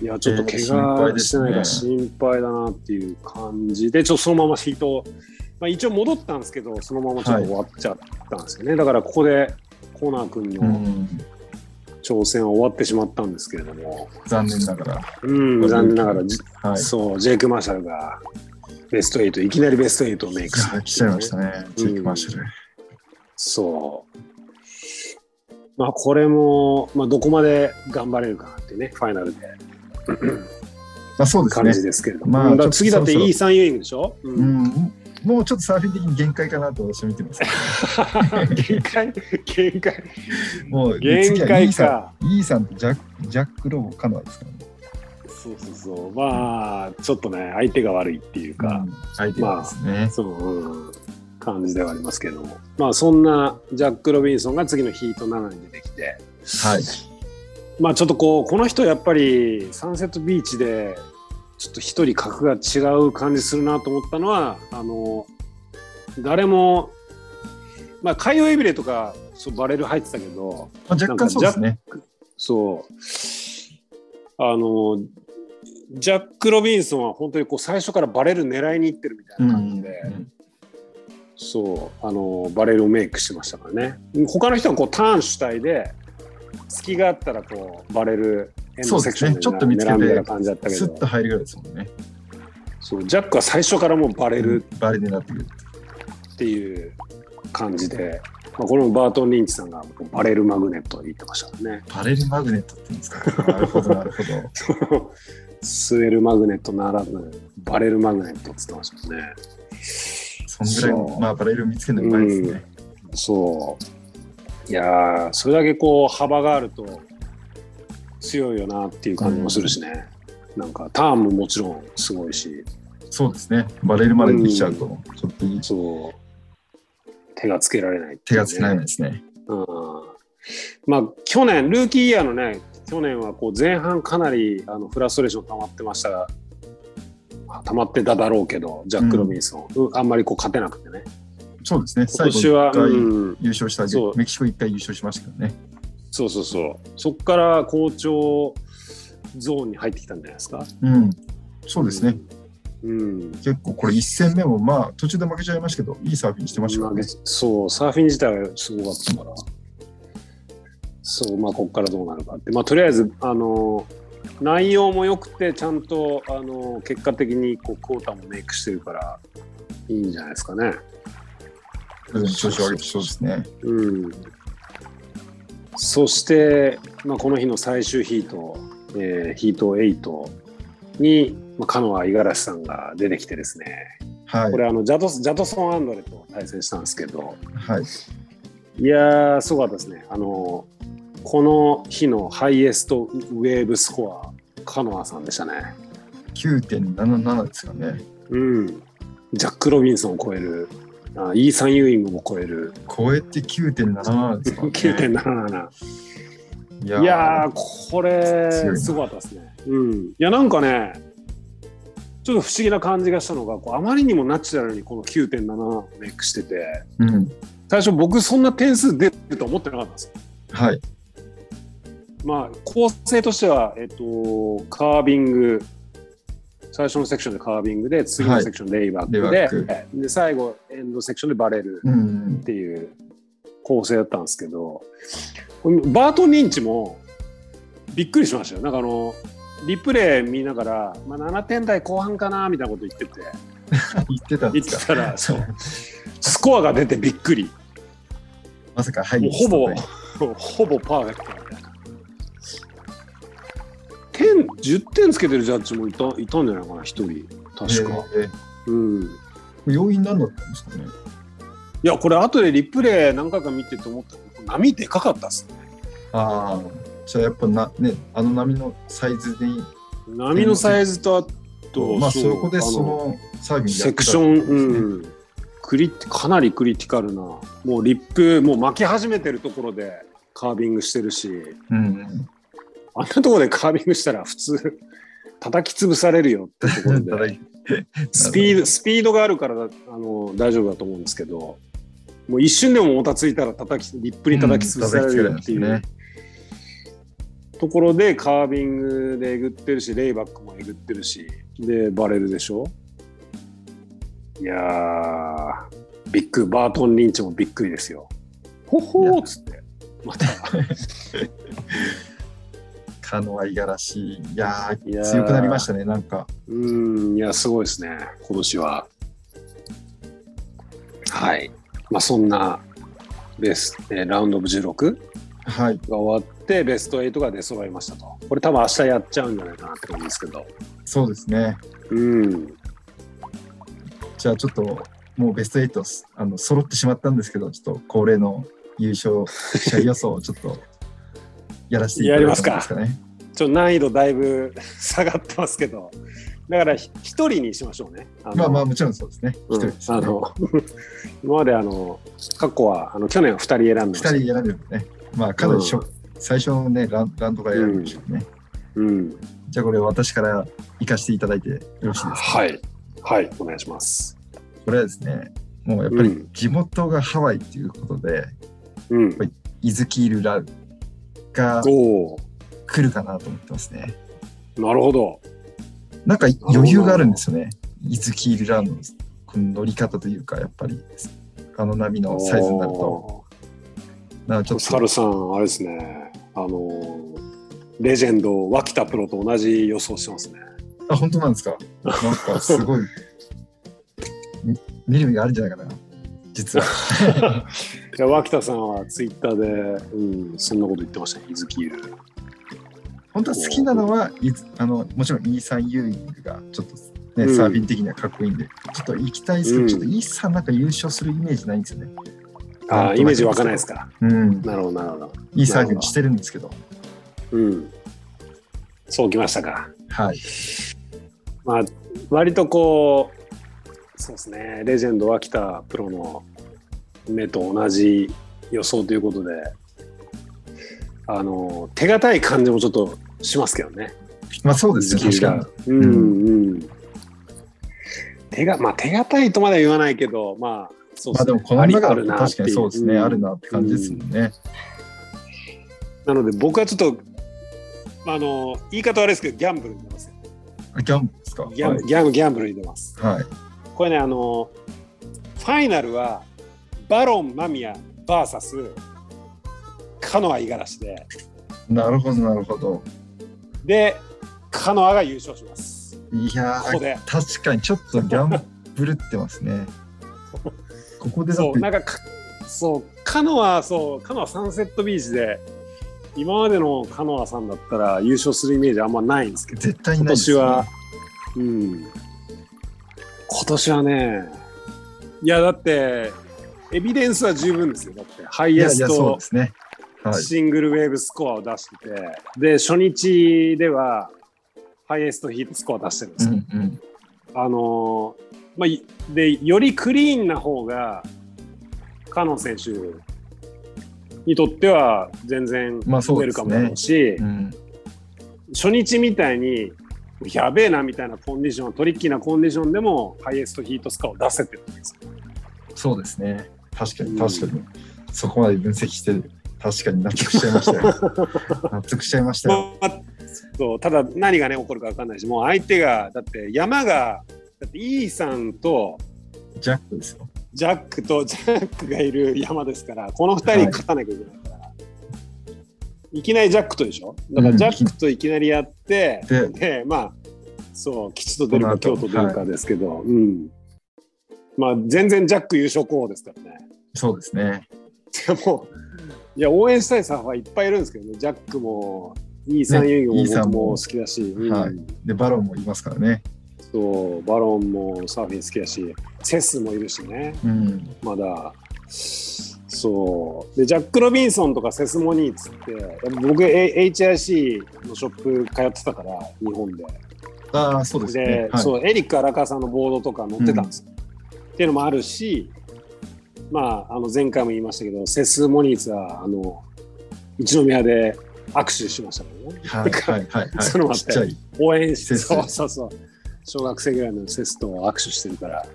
いやちょっと怪我してないから心配だなっていう感じでちょっとそのままヒート、まあ、一応戻ったんですけどそのままちょっと終わっちゃったんですよね、だからここでコーナー君うのん。挑戦は終わってしまったんですけれども、残念ながら。うん、残念ながらじはい。そう、ジェイク・マーシャルがベスト8、いきなりベスト8をメイクするいや、来ちゃいましたね。ジェイク・マーシャル。そう。まあ、これも、まあ、どこまで頑張れるかなっていうね、ファイナルでまあそうですね感じ。ですけれども。まあ次だってちょっとそろ E3 ユーイングでしょ、ううんん。もうちょっとサーフィン的に限界かなと私は見てます、限界、限界。もう限界 E さか。ん、E さんとジャック・ジャックロボカノアですからね。そうそうそう。まあ、ちょっとね、相手が悪いっていうか、うん相手がですね。そう、うん感じではありますけれども。まあ、そんなジャック・ロビンソンが次のヒート7に出てきて、はい。まあちょっとこうこの人やっぱりサンセットビーチでちょっと一人格が違う感じするなと思ったのはあの誰もまあカイオエビレとかそうバレル入ってたけどまあ、若干そうですね。そう。あのジャック・ロビンソンは本当にこう最初からバレル狙いにいってるみたいな感じで、そうあのバレルをメイクしてましたからね。他の人はこうターン主体で隙があったらこうバレルエンドセクションでそうですねちょっと見つけて狙うみたいな感じだったけどスッと入るぐらいですもんね。そうジャックは最初からもうバレるバレになってくる。っていう感じで、まあ、これもバートン・リンチさんがバレルマグネットと言ってましたねバレルマグネットって言うんですか。なるほど、なるほど。スウェルマグネットならぬバレルマグネットって言ってましたねそんぐらいまあ、バレルを見つけるのうまいですね。そういやーそれだけこう幅があると強いよなっていう感じもするしね、なんかターンももちろんすごいし。そうですね。バレルまでできちゃうと、ちょっといい。そう。手がつけられないって手がつけないですね。うん。まあ去年ルーキーイヤーのね去年はこう前半かなりあのフラストレーション溜まってましたが溜まってただろうけどジャック・ロビンソン、うんあんまりこう勝てなくてねそうですね。今最後年は、優勝した、そうメキシコ一回優勝しましたけどね。そうそうそうそこから好調ゾーンに入ってきたんじゃないですか？うん。そうですね。うん結構これ1戦目もまあ途中で負けちゃいましたけど、いいサーフィンしてましたからね。そうサーフィン自体はすごかったからそうまあここからどうなるかってまあとりあえずあの内容も良くてちゃんとあの結果的にこうクォーターもメイクしてるからいいんじゃないですかねそれでも調子を上げてそうですね。うんそして、まあ、この日の最終ヒート、えーヒート8に、まあ、カノア五十嵐さんが出てきてですねはいこ。れあのジャドジャドソン・アンドレと対戦したんですけど、はい。いやー、すごかったですね。あの、この日のハイエストウェーブスコア、カノアさんでしたね。9.77ですかね。うん。ジャック・ロビンソンを超える、あイーサン・ユーイングも超える、超えて9.77ですか、ね。[LAUGHS] 9.77。いいやー、これすごかったですね。うん。いや、なんかね、ちょっと不思議な感じがしたのが、こうあまりにもナチュラルにこの9.7をメイクしてて、うん。最初僕そんな点数出ると思ってなかったんですよ。はい。まあ、構成としては、えっと、カービング、最初のセクションでカービングで、次のセクションレイバックで、レイバックえで最後、エンドセクションでバレるうんっ。ていう構成だったんですけど、バートン・リンチもびっくりしましたよ。なんかあの、リプレイ見ながら、まあ、7点台後半かなみたいなこと言ってて、言ってたん言っですか？てたら、そう、スコアが出てびっくり。まさか、はい。もうほぼ、[LAUGHS] ほぼパーフェクト。点、10点つけてるジャッジもいたいたんじゃないかな、一人。確か。えうん。ー要因何だったんですかね。いや、これ後でリプレイ何回か見てて思ったけど、波でかかったっすね。ああ。じゃあやっぱな、ね、あの波のサイズに、波のサイズと、あと、まあそこであそのサセクション、うん。クリかなりクリティカルな、もうリップ、もう巻き始めてるところでカービングしてるし、うん。あんなところでカービングしたら普通、叩き潰されるよってところで。[LAUGHS] スピードスピードがあるからだあの大丈夫だと思うんですけど、もう一瞬でももたついたら叩きリップに叩き潰されるよっていう、うん叩きつけられところでカービングでえぐってるし、レイバックもえぐってるし、で、バレるでしょ？いやー、ビッグ、バートン・リンチもびっくりですよ。ほほーっつって、また。[LAUGHS] カノアイガラシいいやー強くなりましたねなんかうーん、いや、すごいですね、今年は。はい。まあ、そんな、ベス、えーラウンドオブ16はいが終わって、ベスト8が出揃いましたと。これ多分明日やっちゃうんじゃないかなって感じですけど。そうですねうん。じゃあちょっともうベスト8すあの揃ってしまったんですけどちょっと恒例の優勝者予想をちょっとやらせていただいてもいいですかね。ちょっと難易度だいぶ下がってますけど、だからひ一人にしましょうね。あのまあまあもちろんそうですね。一うん人ですね。あの [LAUGHS] 今まであの過去はあの去年は2人選んでま二した人選んでるね。まあかなりしょ、う最初のねランランドから選ぶんでしょうね、うん、じゃあこれ私から行かせていただいてよろしいですか？はい。はいお願いします。これはですねもうやっぱりうん。地元がハワイということで、うん、イズキール・ラウが来るかなと思ってますね。なるほど。なんか余裕があるんですよね。イズキール・ラウのこの乗り方というか、やっぱりあの波のサイズになると、おなんかちょっとーサルさんあれですねあのレジェンド脇田プロと同じ予想してますね。あ、本当なんですか？なんかすごい、[LAUGHS] み見る目があるんじゃないかな、実は。[LAUGHS] いや脇田さんはツイッターで、うん、そんなこと言ってましたね、伊豆キール。本当は好きなのは、あのもちろんイーサン・ユーイングがちょっとね、うんサーフィン的にはかっこいいんで、ちょっと行きたいですけど、うんちょっとイーサンなんか優勝するイメージないんですよね。ああ、イメージ湧かないですか。うん。なるほど、なるほど。いいサーフィンしてるんですけど、うん。そうきましたか。はい。まあ、割とこう、そうですね、レジェンド脇田プロの目と同じ予想ということで、あの、手堅い感じもちょっとしますけどね。まあそうですね、確かに。うんうん。手が、まあ手堅いとまでは言わないけど、まあ、そうまあでもこのあり中だとあるな確かにそうですね、んあるなって感じですもんね。なので僕はちょっと、あの、言い方悪いですけど、ギャンブルに出ますよ。あギャンブルですか？ギャン,、ギャンギャンブルに出ます。はい。これね、あの、ファイナルは、バロン・マミヤ VS カノア・五十嵐で、なるほど、なるほど。で、カノアが優勝します。いやここでー、確かにちょっとギャンブルってますね。[LAUGHS] ここでだそう、なんかか、そう、カノア、そう、カノアサンセットビーチで、今までのカノアさんだったら優勝するイメージあんまないんですけど、絶対に今年は、うん。今年はね、いや、だって、エビデンスは十分ですよ。だって、ハイエスト。シングルウェーブスコアを出してて、で、初日では、ハイエストヒートスコア出してるんですよ。うんうん。あのーまあい、で、よりクリーンな方が、カノン選手にとっては全然まあそう増えるかもだろうし、うん、初日みたいに、やべえなみたいなコンディション、トリッキーなコンディションでも、ハイエストヒートスコアを出せてるんですよ。そうですね。確かうんに、確かに。そこまで分析して、確かに納得しちゃいましたよ。[LAUGHS] 納得しちゃいましたよ。まあ、そうただ何がね起こるか分かんないしもう相手がだって山がだってイーさんとジャックですよ。ジャックとジャックがいる山ですからこの2人勝たなきゃいけないから、い、きなりジャックとでしょ？だからうんジャックといきなりやって、ででまあそう吉と出るか京と出るかですけど、うんまあ全然ジャック優勝候補ですからねそうですね。でもいや応援したいサーファーいっぱいいるんですけどねジャックもイーサン・ユもギも僕も好きだし、うんはいで、バロンもいますからね。そう、バロンもサーフィン好きだし、セスもいるしね、うん。まだ。そう。で、ジャック・ロビンソンとかセスモニーツって、やっぱ僕、HIC のショップ通ってたから、日本で。ああ、そうですで、ね。はい、そう、エリック・荒川さんのボードとか乗ってたんですよ。っていうのもあるし、まあ、あの前回も言いましたけど、セスモニーツは、あの、一宮で握手しましたからね。はい、はい、はい。はい、そい。応援して、そうそうそう。小学生ぐらいのセスと握手してるから。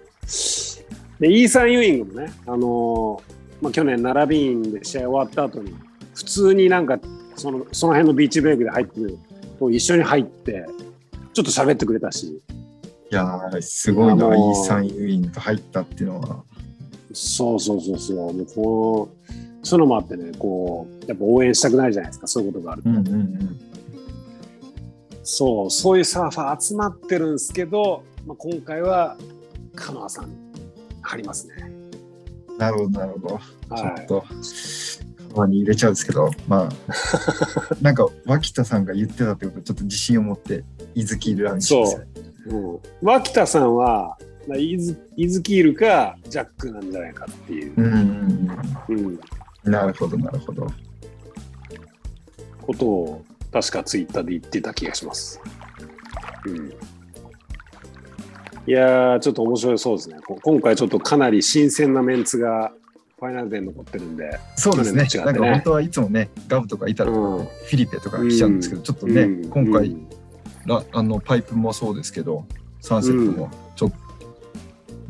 で、イーサン・ユーイングもね、あのーまあ、去年、ナラビーンで試合終わった後に、普通になんか、そのその辺のビーチブレイクで入ってる、と一緒に入って、ちょっと喋ってくれたし、いやー、すごいな、イーサン・ユーイングと入ったっていうのは。そうそうそうそう、もうこう、そういうのもあってね、こう、やっぱ応援したくなるじゃないですか、そういうことがあると。うんうんうん。そう、そういうサーファー集まってるんですけど、まあ、今回は、カノアさん、張りますね。なるほど、なるほど。ちょはい。っと、川に入れちゃうんですけど、まあ、[LAUGHS] なんか、脇田さんが言ってたってことで、ちょっと自信を持って、伊豆キールラウンジしますうん、脇田さんは、まあ、イズイズキールかジャックなんじゃないかっていう、うんうん。なるほど、なるほど。ことを確かツイッターで言ってた気がします。うん、いやー、ちょっと面白いそうですね。こ今回ちょっとかなり新鮮なメンツがファイナルデーに残ってるんで、そうですね。ねなんか本当はいつもね、ガブとかイタルとか、うんフィリペとか来ちゃうんですけど、ちょっとね、うん今回、うんラあのパイプもそうですけど、サンセットも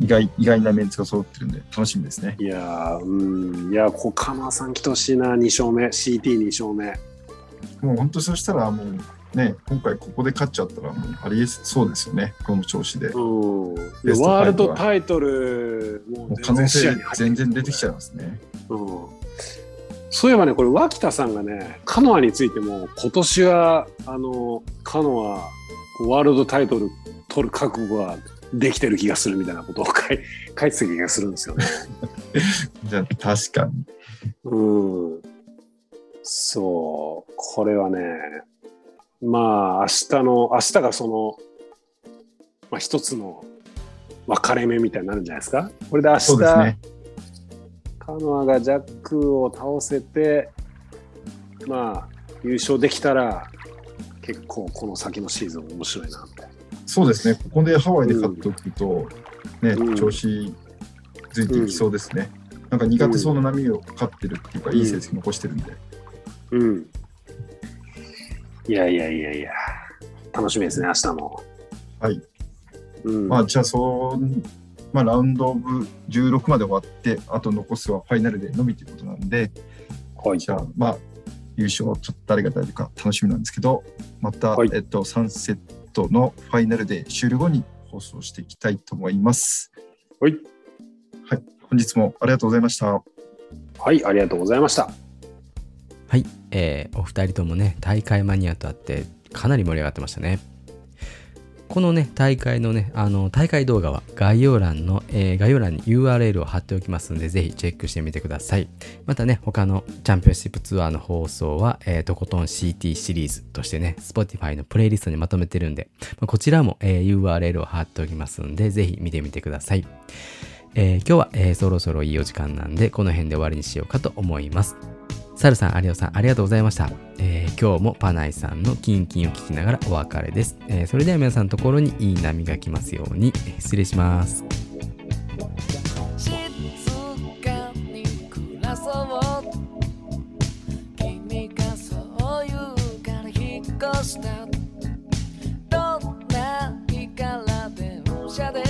意外意外なメンツが揃ってるんで、楽しみですね。いやー、うん、いや、小川さん来てほしいな、2勝目、CT2 勝目。もう本当そしたらもうね、今回ここで勝っちゃったらもうありえそうですよね、この調子で。もうん、ワールドタイトルもう可能性全然出てきちゃいますね。うん、そういえばねこれ脇田さんがねカノアについても今年はあのカノアワールドタイトル取る覚悟ができてる気がするみたいなことを書いてた気がするんですよね。[LAUGHS] じゃあ確かに。うん、そうこれはねまあ明日の明日がその、まあ、一つの分かれ目みたいになるんじゃないですか？これで明日そうですね。カノアがジャックを倒せて、まあ、優勝できたら、結構この先のシーズン面白いなって。そうですね。ここでハワイで勝っておくと、ね、うん調子ついていきそうですね。なんか苦手そうな波を勝ってるっていうか、うんいい成績残してるんで。うん。いやいやいやいや、楽しみですね、明日も。はい。うん。まあ、じゃあ、そう、まあ、ラウンドオブ16まで終わって、あと残すはファイナルでのみということなんで、はいじゃあ、まあ、優勝、ちょっと誰が出るか楽しみなんですけど、また、はいえっと、サンセットのファイナルで終了後に放送していきたいと思います。はい。はい。本日もありがとうございました。はい、ありがとうございました。はい、えーお二人ともね大会マニアとあってかなり盛り上がってましたねこのね大会のねあの大会動画は概要欄の、えー概要欄に URL を貼っておきますのでぜひチェックしてみてくださいまたね他のチャンピオンシップツアーの放送は、えーとことん CT シリーズとしてね Spotify のプレイリストにまとめてるんで、まあこちらも、えー URL を貼っておきますのでぜひ見てみてくださいえー今日は、えーそろそろいいお時間なんで、この辺で終わりにしようかと思います。サルさん、アリオさん、ありがとうございました。えー、今日もパナイさんのキンキンを聞きながらお別れです。えー、それでは皆さんのところにいい波が来ますように、え、失礼します。静かに暮らそう君がそう言うから引っ越したどんな日から電車で